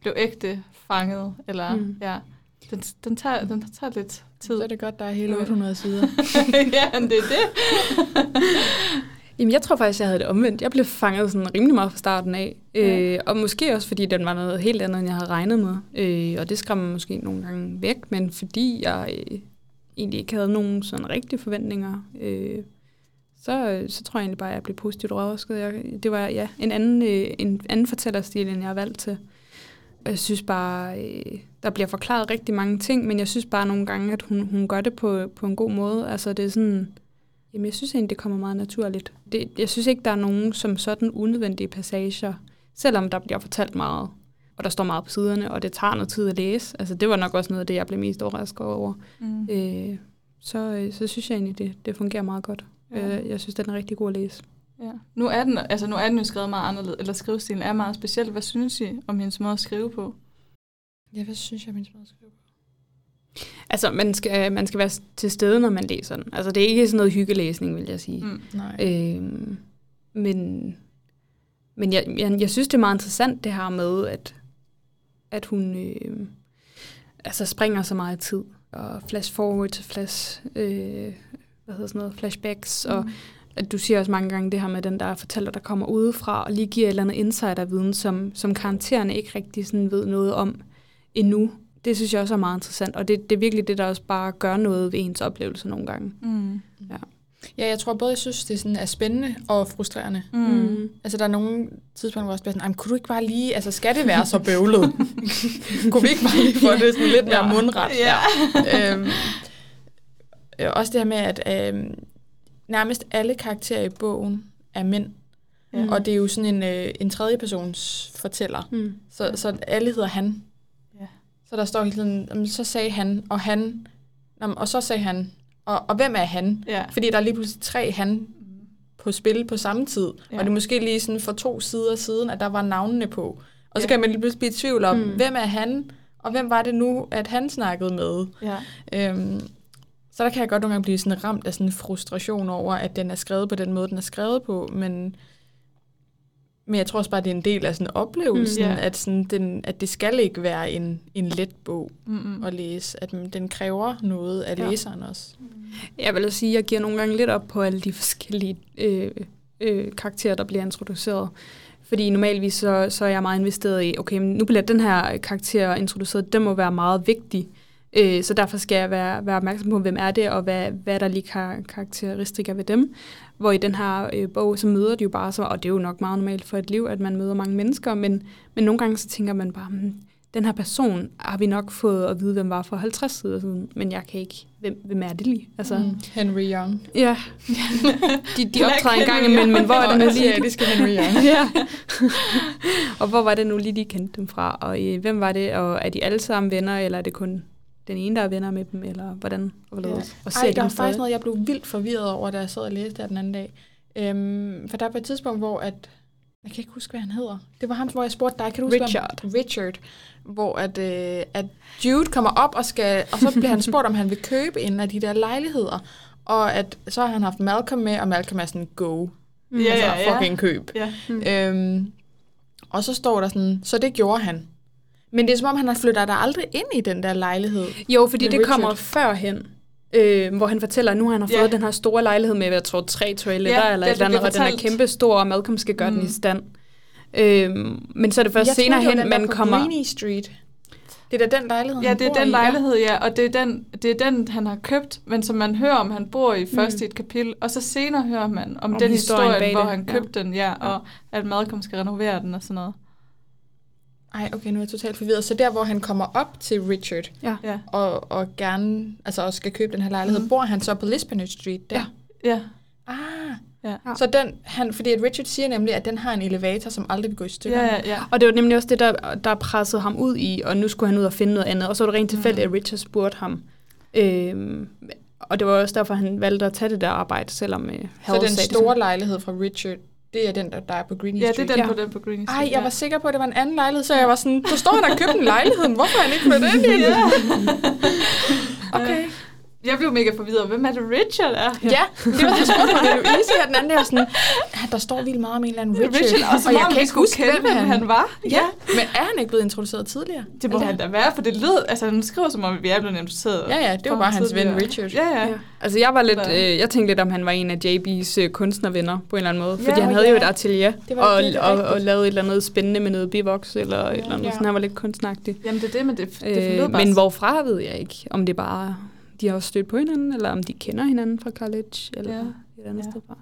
A: blev ægte fanget. Eller,
C: Mm.
A: ja. Den, den, tager, den tager lidt tid.
B: Så er det godt, der er hele
A: Ja.
B: 800 sider. (laughs)
A: ja, men det er det. (laughs)
C: Jamen, jeg tror faktisk, jeg havde det omvendt. Jeg blev fanget sådan rimelig meget fra starten af.
A: Ja.
C: Øh, og måske også, fordi den var noget helt andet, end jeg havde regnet med. Øh, og det skræmmer måske nogle gange væk, men fordi jeg øh, egentlig ikke havde nogen sådan rigtige forventninger, øh, så, så tror jeg egentlig bare, at jeg blev positivt overrasket. Jeg, det var ja, en anden, øh, en anden fortællerstil, end jeg har valgt til. Og Jeg synes bare, øh, der bliver forklaret rigtig mange ting, men jeg synes bare nogle gange, at hun, hun gør det på, på en god måde. Altså det er sådan, jamen jeg synes egentlig, det kommer meget naturligt. Det, jeg synes ikke, der er nogen som sådan unødvendige passager, selvom der bliver fortalt meget, og der står meget på siderne, og det tager noget tid at læse. Altså det var nok også noget af det, jeg blev mest overrasket over.
A: Mm.
C: Øh, så, øh, så synes jeg egentlig, det, det fungerer meget godt.
A: Ja.
C: Øh, jeg synes, den er rigtig god at læse.
A: Ja. Nu, er den, altså, nu er den jo skrevet meget anderledes, eller skrivestilen er meget speciel. Hvad synes I om hendes måde at skrive på?
B: Ja, hvad synes jeg, min måde at skrive på?
C: Altså, man skal, man skal være til stede, når man læser den. Altså, det er ikke sådan noget hyggelæsning, vil jeg sige.
A: Mm.
B: Nej.
C: Øhm, men men jeg, jeg, jeg synes, det er meget interessant, det her med, at, at hun øh, altså springer så meget tid. Og flash forward til flash, øh, hvad hedder sådan noget, flashbacks. Mm. Og at du siger også mange gange det her med den der fortæller, der kommer udefra, og lige giver et eller andet insiderviden, som, som karaktererne ikke rigtig sådan ved noget om endnu. Det synes jeg også er meget interessant, og det, det er virkelig det, der også bare gør noget ved ens oplevelse nogle gange.
A: Mm.
B: Ja, jeg tror både, jeg synes, det sådan er spændende og frustrerende.
A: Mm.
B: Altså, der er nogle tidspunkter, hvor jeg også bliver sådan, "Ej, kunne du ikke bare lige, altså, skal det være så bøvlet? (laughs) kunne vi ikke bare lige få det sådan lidt mere mundret?
A: Ja.
B: øhm, øh, også det her med, at øhm, nærmest alle karakterer i bogen er mænd.
A: Ja.
B: Og det er jo sådan en, øh, en tredjepersons fortæller.
C: Mm.
B: Så, så alle hedder han.
A: Ja.
B: Så der står hele tiden, "Jamen, så sagde han, og han, og så sagde han, og, og hvem er han?
A: Ja.
B: Fordi der er lige pludselig tre han på spil på samme tid. Ja. Og det er måske lige sådan for to sider siden, at der var navnene på. Og så
A: Ja.
B: kan man lige pludselig blive i tvivl om,
C: mm.
B: hvem er han, og hvem var det nu, at han snakkede med.
A: Ja.
B: Øhm, så der kan jeg godt nogle gange blive sådan ramt af sådan en frustration over, at den er skrevet på den måde, den er skrevet på, men, men jeg tror også bare, det er en del af sådan oplevelsen,
A: Mm,
B: mm,
A: ja.
B: at, sådan den, at det skal ikke være en, en let bog
A: Mm-mm.
B: at læse, at den kræver noget af
C: Ja.
B: læseren også.
C: Jeg vil sige, at jeg giver nogle gange lidt op på alle de forskellige øh, øh, karakterer, der bliver introduceret. Fordi normalvis så, så er jeg meget investeret i, okay, men nu bliver den her karakter introduceret, den må være meget vigtig. Øh, så derfor skal jeg være, være opmærksom på, hvem er det, og hvad, hvad er der lige kar- karakteristikker ved dem. Hvor i den her øh, bog, så møder de jo bare så, og det er jo nok meget normalt for et liv, at man møder mange mennesker, men, men nogle gange så tænker man bare, hmm, den her person har vi nok fået at vide, hvem var for 50 sider siden, men jeg kan ikke, hvem, hvem er det lige? Altså,
B: Mm. Henry Young.
C: Ja, (laughs) de, de optræder en gang imellem, men hvor er det nu lige...
B: Asiatiske Henry (laughs) Young.
C: ja. (laughs) og hvor var det nu lige, de kendte dem fra? Og øh, hvem var det? Og er de alle sammen venner, eller er det kun den ene, der er venner med dem? Eller hvordan? Og, hvorledes? og ser
B: Ej,
C: de
B: der er faktisk noget, jeg blev vildt forvirret over, da jeg sad og læste det den anden dag. Øhm, for der er på et tidspunkt, hvor at... Jeg kan ikke huske, hvad han hedder. Det var ham, hvor jeg spurgte dig. Kan du huske,
C: Richard.
B: Hvad, Richard. Hvor at, øh, at Jude kommer op, og, skal, og så bliver han spurgt, om han vil købe en af de der lejligheder. Og at så har han haft Malcolm med, og Malcolm er sådan, go.
C: Mm.
A: Ja,
B: altså,
A: ja, ja.
B: fucking køb.
A: Ja.
B: Øhm, og så står der sådan, så det gjorde han. Men det er som om, han har flyttet der aldrig ind i den der lejlighed.
C: Jo, fordi det
B: Richard.
C: kommer førhen. Øh, hvor han fortæller, at nu han har fået
A: Ja.
C: den her store lejlighed med, jeg tror, tre toiletter
A: Ja,
C: eller
A: det
C: et eller andet, og den er kæmpe stor, og Malcolm skal gøre mm. den i stand. Øh, men så er det først
B: Jeg
C: senere
B: troede, det
C: hen, man kommer...
B: Greenie Street. Det er da den lejlighed,
A: Ja, det er den
B: i,
A: lejlighed, ja, og det er den, det er den, han har købt, men som man hører om, han bor i først
C: Mm.
A: i et kapitel, og så senere hører man om,
C: Om
A: den historie, hvor han
C: ja.
A: købte den, ja, og at Malcolm skal renovere den og sådan noget.
B: Ej, okay, nu er jeg totalt forvirret. Så der, hvor han kommer op til Richard
C: Ja.
B: Og, og gerne altså også skal købe den her lejlighed, mm. bor han så på Lisbon Street der?
C: Ja.
A: ja,
B: Ah,
A: ja.
B: Så den, han, fordi at Richard siger nemlig, at den har en elevator, som aldrig vil gå i stykker.
A: Ja, ja, ja.
C: Og det var nemlig også det, der, der pressede ham ud i, og nu skulle han ud og finde noget andet. Og så var det rent tilfældigt, at Richard spurgte ham. Øhm, og det var også derfor, han valgte at tage det der arbejde, selvom øh,
B: Så den store
C: sådan.
B: lejlighed fra Richard, det er den, der, der er på Greenie
A: Ja, det
B: Street.
A: er den
C: Ja.
A: på den på Green
B: Ej, jeg var sikker på, at det var en anden lejlighed, så jeg var sådan, du står han har købt en lejlighed, hvorfor er han ikke flyttet ind i den? (laughs)
A: Ja.
B: Okay.
A: Jeg blev mega forvirret. Hvem er det Richard er?
B: Ja, det var så spurgt mig Louise her den anden, der sådan, ja, der står vildt meget om en eller anden Richard,
A: Richard, og, så
B: og jeg kan
A: vi
B: ikke
A: skulle
B: huske,
A: kende,
B: hvem han,
A: han var.
B: Ja, men er han ikke blevet introduceret tidligere?
A: Det må
B: Eller-
A: han da være, for det lød, altså han skriver som om, vi er blevet introduceret.
B: Ja, ja, det var bare hans ven. Richard.
A: Ja, ja.
C: Ja. Altså jeg var lidt, øh, jeg tænkte lidt om han var en af JB's øh, kunstnervenner på en eller anden måde,
A: Ja,
C: fordi han havde
B: ja.
C: jo et atelier
B: Det var
C: og, og, og lavede et eller andet spændende med noget bivoks eller et eller andet,
B: Ja.
C: sådan han var lidt kunstnagtig.
A: Jamen det er det, men det, det
C: Øh, men hvorfra ved jeg ikke, om det bare de har også stødt på hinanden, eller om de kender hinanden fra college, eller
A: Ja.
C: et andet
A: Ja.
C: sted fra.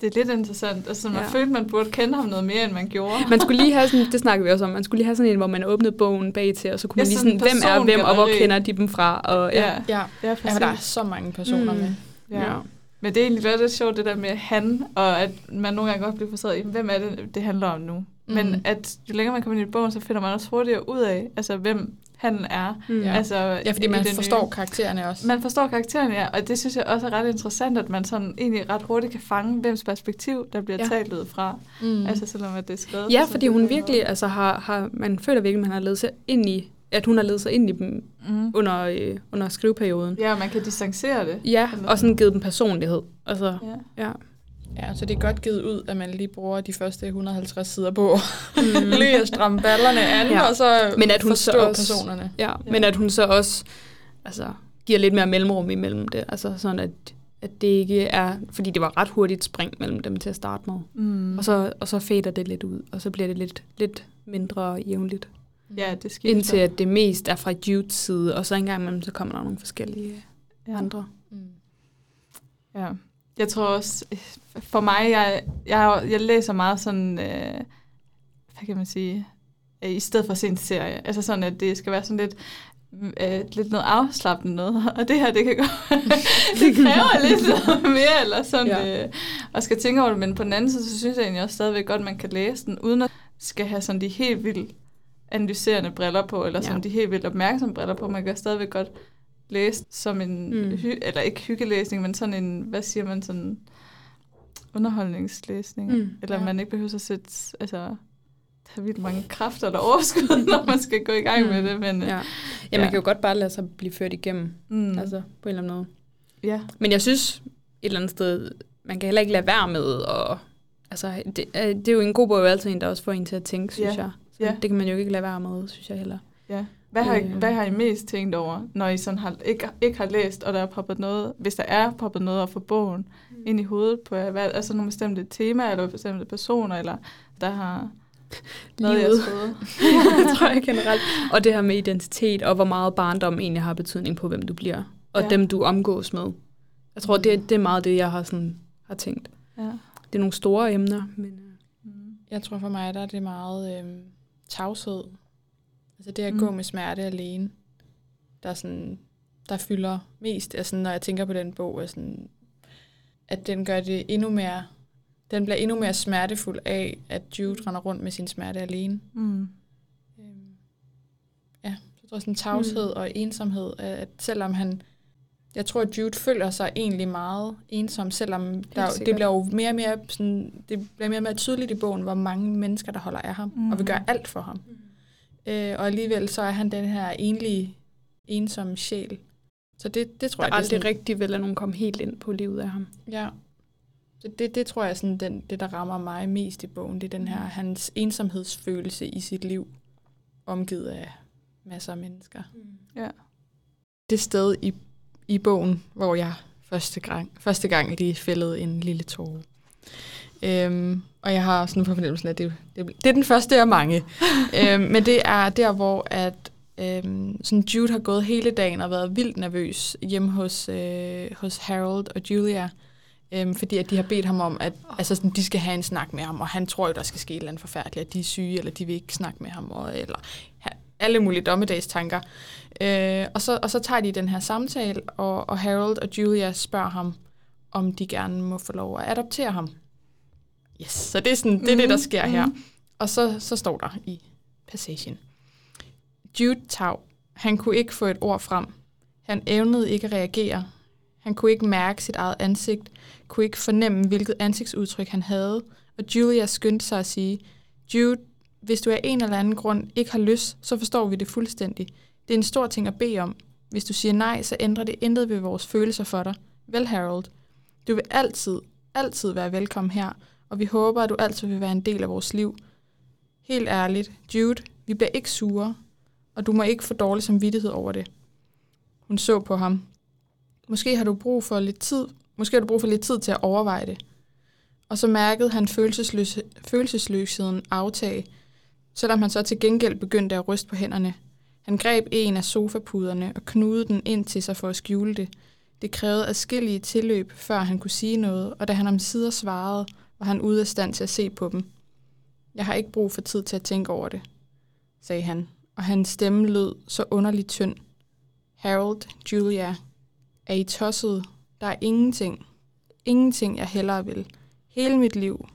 A: Det er lidt interessant. Altså, man
C: Ja.
A: følte, man burde kende ham noget mere, end man gjorde.
C: Man skulle lige have sådan, det snakker vi også om, man skulle lige have sådan en, hvor man åbnede bogen bag til, og så kunne
A: Ja,
C: man lige
A: sådan
C: sådan, hvem er hvem, og hvor kender de dem fra, og ja.
A: ja,
B: Ja,
A: ja,
B: der er så mange personer
C: Mm.
B: med.
A: ja.
C: ja.
A: Men det er egentlig lidt sjovt, det der med han, og at man nogle gange godt bliver frustreret i, hvem er det, det handler om nu. Mm. Men at jo længere man kommer ind i bogen, så finder man også hurtigere ud af, altså hvem han er.
C: Mm.
A: Altså,
B: Ja, fordi man forstår
A: nye.
B: karaktererne også.
A: Man forstår karakteren, ja, og det synes jeg også er ret interessant, at man sådan egentlig ret hurtigt kan fange, hvems perspektiv, der bliver
C: Ja.
A: talt ud fra.
B: mm.
A: Altså selvom at det er skrevet.
C: Ja, fordi hun virkelig,
A: måde.
C: altså har, har, man føler virkelig, at man har levet sig ind i at hun har ledet sig ind i dem
A: Mm.
C: under, øh, under skriveperioden.
A: Ja, man kan distancere det.
C: Ja, og sådan givet dem personlighed. Altså,
A: Ja.
C: ja.
B: Ja, så det er godt givet ud, at man lige bruger de første 150 sider på
C: Mm. (laughs)
B: lige at stramme ballerne an,
C: Ja.
B: og så
C: Men at hun så
B: forstå
C: også-
B: personerne.
C: Ja,
A: Ja.
C: men at hun så også altså, giver lidt mere mellemrum imellem det. Altså sådan, at, at det ikke er... Fordi det var ret hurtigt spring mellem dem til at starte med.
A: Mm.
C: Og, så, og så fader det lidt ud, og så bliver det lidt, lidt mindre jævnligt.
A: ja, det skifter.
C: Indtil at det mest er fra Judes side, og så engang imellem, så kommer der nogle forskellige
A: ja.
C: andre.
B: Mm.
A: Ja. Jeg tror også, for mig, jeg, jeg, jeg læser meget sådan, øh, hvad kan man sige, øh, i stedet for at se en serie. Altså sådan, at det skal være sådan lidt, øh, lidt noget afslappende noget. (laughs) Og det her, det kan godt, (laughs) det kræver lidt noget mere, eller sådan,
C: Ja.
A: øh, og skal tænke over det. Men på den anden side, så synes jeg egentlig også stadigvæk godt, at man kan læse den, uden at skal have sådan de helt vildt analyserende briller på, eller sådan
C: Ja.
A: de helt vildt opmærksomme briller på. Man kan stadigvæk godt læse som en,
C: mm.
A: hy, eller ikke hyggelæsning, men sådan en, hvad siger man, sådan underholdningslæsning.
C: Mm,
A: eller
B: ja.
A: man ikke behøver at sætte, altså, have vildt mange kræfter eller overskud, (laughs) når man skal gå i gang med
C: Mm.
A: det. Men,
C: Ja.
A: ja.
C: ja, man kan jo godt bare lade sig blive ført igennem,
A: Mm, altså,
C: på en eller anden måde.
A: ja.
C: Men jeg synes et eller andet sted, man kan heller ikke lade være med at... Altså, det, er- det er jo en god bog, altid en, der også får en til at tænke, synes
A: Ja.
C: jeg. Så
A: Ja.
C: det kan man jo ikke lade være med, synes jeg heller.
A: Ja. Hvad har, I,
C: Øh.
A: hvad har I mest tænkt over, når I sådan har, ikke, ikke har læst, og der er poppet noget, hvis der er poppet noget op for bogen, mm. ind i hovedet på jer? Hvad, altså nogle bestemte temaer, eller bestemte personer, eller der har i
C: Livet.
A: hoved? (laughs)
C: det tror jeg generelt. Og det her med identitet, og hvor meget barndom egentlig har betydning på, hvem du bliver. Og
A: Ja.
C: dem, du omgås med. Jeg tror, det, det er meget det, jeg har, sådan, har tænkt.
A: Ja.
C: Det er nogle store emner, men... øh,
A: Mm.
B: Jeg tror for mig, der er det meget øhm, tavshed. Altså det at
A: Mm.
B: gå med smerte alene, der, er sådan, der fylder mest. Altså når jeg tænker på den bog, er sådan, at den gør det endnu mere, den bliver endnu mere smertefuld af, at Jude render rundt med sin smerte alene.
A: Mm.
B: Øhm, ja, så jeg tror sådan tavshed mm. og ensomhed, at selvom han, jeg tror, at Jude føler sig egentlig meget ensom, selvom der, det bliver jo mere og mere, sådan, det bliver mere og mere tydeligt i bogen, hvor mange mennesker, der holder af ham, mm. og vil gøre alt for ham. Mm. Øh, og alligevel så er han den her enlige, ensomme sjæl. Så det, det tror
C: Der
B: jeg, det er
C: aldrig
B: sådan,
C: rigtig vel, at nogen komme helt ind på livet af ham.
B: Ja. Så det, det tror jeg er sådan den, det, der rammer mig mest i bogen. Det er den her, hans ensomhedsfølelse i sit liv, omgivet af masser af mennesker.
A: Ja.
B: Det sted i, i bogen, hvor jeg første gang, første gang lige fældede en lille tåre. Øhm, og jeg har sådan en fornemmelse af, at det, det, det er den første af mange. (laughs) øhm, men det er der, hvor at, øhm, sådan Jude har gået hele dagen og været vildt nervøs hjemme hos, øh, hos Harold og Julia. Øhm, fordi at de har bedt ham om, at altså sådan, de skal have en snak med ham, og han tror jo, der skal ske et eller andet forfærdeligt, at de er syge, eller de vil ikke snakke med ham, og, eller alle mulige dommedagstanker. Øh, og, så, og så tager de den her samtale, og, og Harold og Julia spørger ham, om de gerne må få lov at adoptere ham. Yes, så det er, sådan, det, er det, der sker her. Og så, så står der i passagen. Jude Tav, han kunne ikke få et ord frem. Han evnede ikke at reagere. Han kunne ikke mærke sit eget ansigt, kunne ikke fornemme, hvilket ansigtsudtryk han havde, og Julia skyndte sig at sige, Jude, hvis du af en eller anden grund ikke har lyst, så forstår vi det fuldstændig. Det er en stor ting at bede om. Hvis du siger nej, så ændrer det intet ved vores følelser for dig. Vel, Harold? Du vil altid, altid være velkommen her, og vi håber, at du altid vil være en del af vores liv. Helt ærligt, Jude, vi bliver ikke sure, og du må ikke få dårlig samvittighed over det. Hun så på ham. Måske har du brug for lidt tid, måske har du brug for lidt tid til at overveje det. Og så mærkede han følelsesløs, følelsesløsheden aftage, selvom han så til gengæld begyndte at ryste på hænderne. Han greb en af sofapuderne og knudede den ind til sig for at skjule det. Det krævede adskillige tilløb, før han kunne sige noget, og da han om sider svarede, var han ude af stand til at se på dem. Jeg har ikke brug for tid til at tænke over det, sagde han, og hans stemme lød så underligt tynd. Harold, Julia, er I tosset? Der er ingenting. Ingenting, jeg hellere vil. Hele mit liv.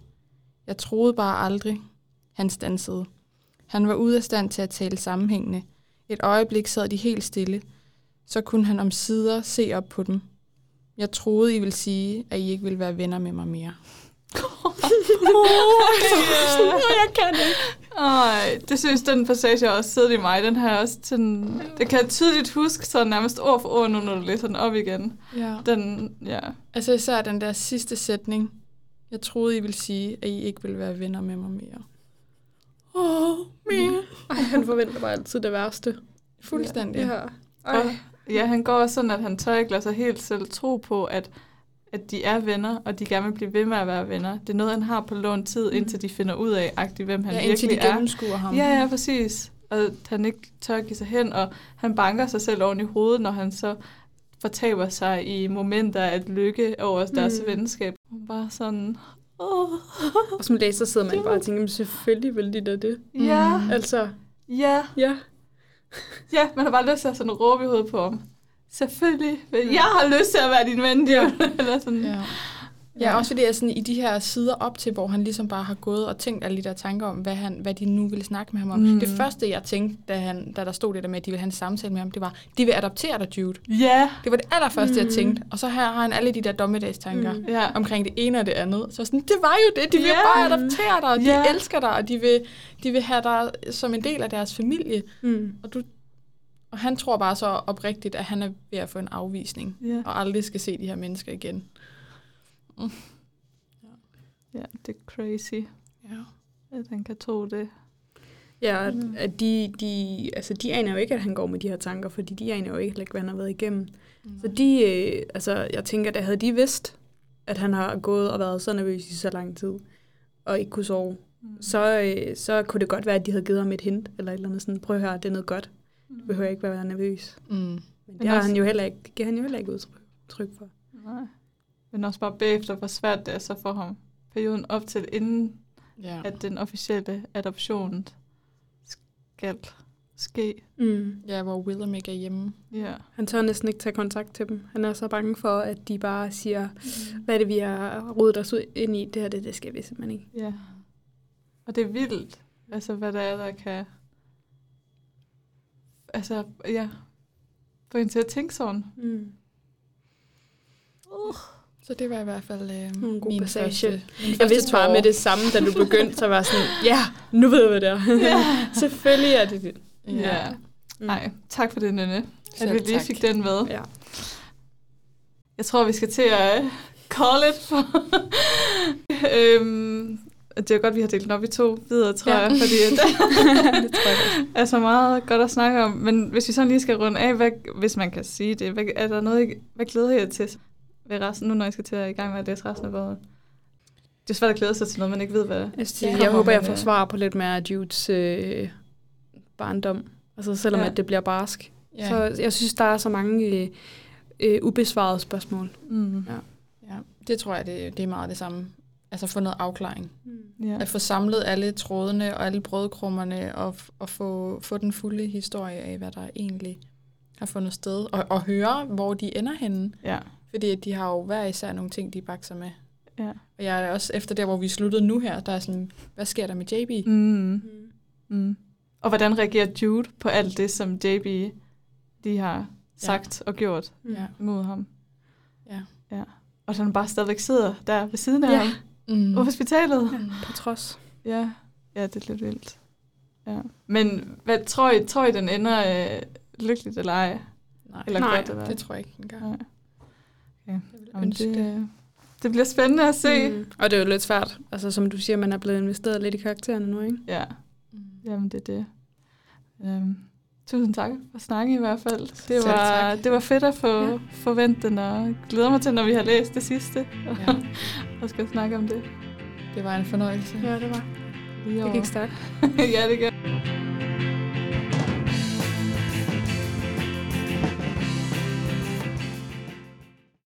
B: Jeg troede bare aldrig. Han stansede. Han var ude af stand til at tale sammenhængende. Et øjeblik sad de helt stille. Så kunne han om sider se op på dem. Jeg troede, I ville sige, at I ikke ville være venner med mig mere
C: jeg kan ikke.
A: Ej, det synes den passage også siddet i mig. Den her også sådan, det kan jeg tydeligt huske, så nærmest ord for ord nu, når du læser den op igen.
B: Ja.
A: Den, ja.
B: Altså især den der sidste sætning. Jeg troede, I ville sige, at I ikke ville være venner med mig mere. Åh, oh, mere.
C: Ej, han forventer bare altid det værste.
B: Fuldstændig.
C: Ja.
A: Og, ja, han går også sådan, at han tør ikke lade sig helt selv tro på, at, at de er venner, og de gerne vil blive ved med at være venner. Det er noget, han har på lån tid, indtil de finder ud af, agtigt, hvem han
B: ja, indtil
A: virkelig
B: de
A: er.
B: gennemskuer ham.
A: Ja, ja, præcis. Og at han ikke tør give sig hen, og han banker sig selv oven i hovedet, når han så fortaber sig i momenter af lykke over deres
C: Mm.
A: venskab. Bare sådan, åh,
C: Og som læser sidder man bare og tænker, "Men selvfølgelig vil de da det.
A: ja,
B: Mm.
C: Altså,
A: ja,
C: ja.
A: ja, man har bare lyst til at sådan råbe i hovedet på ham. Selvfølgelig, men jeg har lyst til at være din ven, ja. (laughs) Eller sådan.
B: Ja. Ja, også fordi jeg sådan, i de her sider op til, hvor han ligesom bare har gået og tænkt alle de der tanker om, hvad, han, hvad de nu ville snakke med ham om.
A: Mm.
B: Mm. Det første, jeg tænkte, da, han, da der stod det der med, at de ville have en samtale med ham, det var, de vil adoptere dig, Jude.
A: Ja,
B: Det var det allerførste, mm. jeg
C: Mm.
B: tænkte. Og så her har han alle de der dommedagstanker
C: Mm.
B: mm.
A: ja.
B: omkring det ene og det andet. Så sådan, det var jo det. De vil
A: Ja.
B: bare adoptere dig, og de
A: Ja.
B: elsker dig, og de vil, de vil have dig som en del af deres familie.
C: Mm.
B: Og, du, og han tror bare så oprigtigt, at han er ved at få en afvisning,
A: ja.
B: og aldrig skal se de her mennesker igen.
A: Ja, det er crazy,
B: Ja.
A: at han kan tro det.
C: Ja, at,
A: Mm.
C: at de, de, altså de aner jo ikke, at han går med de her tanker, fordi de aner jo ikke, hvad han har været igennem. Så de, øh, altså jeg tænker, at havde de vidst, at han har gået og været så nervøs i så lang tid, og ikke kunne sove,
A: Mm.
C: så, øh, så kunne det godt være, at de havde givet ham et hint, eller et eller andet sådan, prøv at høre, det er noget godt. Du behøver ikke være nervøs.
B: Mm.
C: Men
A: Men
C: det har
A: også-
C: han jo heller ikke, det giver han jo heller ikke udtryk tryk for.
A: Nej. Men også bare bagefter, hvor svært det er så for ham. Perioden op til, inden
B: Ja.
A: at den officielle adoption skal ske.
C: Mm.
B: ja, hvor Willem ikke er hjemme.
A: Ja.
C: Han tør næsten ikke tage kontakt til dem. Han er så bange for, at de bare siger, hvad er det, vi har rodet os ud ind i? Det her, det, det skal vi simpelthen ikke.
A: ja. Og det er vildt, altså hvad der er, der kan... Altså, ja. Få en til at tænke sådan.
C: Mm.
B: Så det var i hvert fald øh,
C: En god
B: min
C: passage.
B: første, min
C: Jeg vidste bare med det samme, da du (laughs) begyndte, så var sådan, ja, nu ved jeg, hvad det er.
A: Ja. (laughs)
C: Selvfølgelig er det det.
A: Ja.
C: Mm.
A: Nej, tak for det, Nynne. At vi lige
B: tak.
A: fik den med.
C: Ja.
A: Jeg tror, vi skal til at call it for... (laughs) øhm, det er godt, vi har delt den op i to videre, tror
C: Ja.
A: jeg, fordi at, (laughs) (laughs)
C: det tror jeg
A: er så meget godt at snakke om. Men hvis vi sådan lige skal runde af, hvad, hvis man kan sige det, hvad, er der noget, I- hvad glæder jeg til ved resten, nu når jeg skal til at i gang med at læse resten af bogen? Det er svært at glæde sig til noget, man ikke ved, hvad
C: Jeg,
A: Ja,
C: jeg håber, jeg får svar på lidt mere Judes øh, barndom. Altså selvom
A: Ja.
C: at det bliver barsk.
B: Ja.
C: Så jeg synes, der er så mange øh, øh, ubesvarede spørgsmål.
A: Mm.
C: Ja.
B: ja, det tror jeg, det, det er meget det samme. Altså få noget afklaring.
A: Ja.
B: At få samlet alle trådene og alle brødkrummerne og, og få, få den fulde historie af, hvad der egentlig har fundet sted. Og, og høre, hvor de ender henne.
A: ja.
B: Fordi de har jo hver især nogle ting, de bakser med.
A: ja.
B: Og jeg er også efter der, hvor vi sluttede nu her, der er sådan, hvad sker der med JB?
A: Mm. Mm. Og hvordan reagerer Jude på alt det, som JB de har sagt ja. og gjort
B: Ja.
A: mod ham?
B: Ja.
A: ja. Og så han bare stadigvæk sidder der ved siden af
C: Ja.
A: ham
B: Mm.
A: på hospitalet.
C: Ja, på trods.
A: Ja. ja, det er lidt vildt. Ja. Men hvad, tror, I, tror I, den ender øh, lykkeligt eller ej?
B: Nej,
A: Eller
C: Nej,
A: godt, eller?
B: det tror jeg ikke engang.
A: Nej. Jamen,
B: ønske
A: det,
B: det.
A: det bliver spændende at se. Mm.
C: Mm. Og det er jo lidt svært. Altså som du siger, man er blevet investeret lidt i karaktererne nu, ikke?
A: Ja,
B: Mm.
A: jamen det er det. Øhm, tusind tak for snakken i hvert fald. Det var, det var fedt at få
C: Ja.
A: ja. forvente den, og glæder mig til, når vi har læst det sidste, og,
B: Ja, (laughs)
A: og skal snakke om det.
B: det var en fornøjelse.
C: Ja, det var. Det gik stærkt. (laughs)
A: ja, det gør.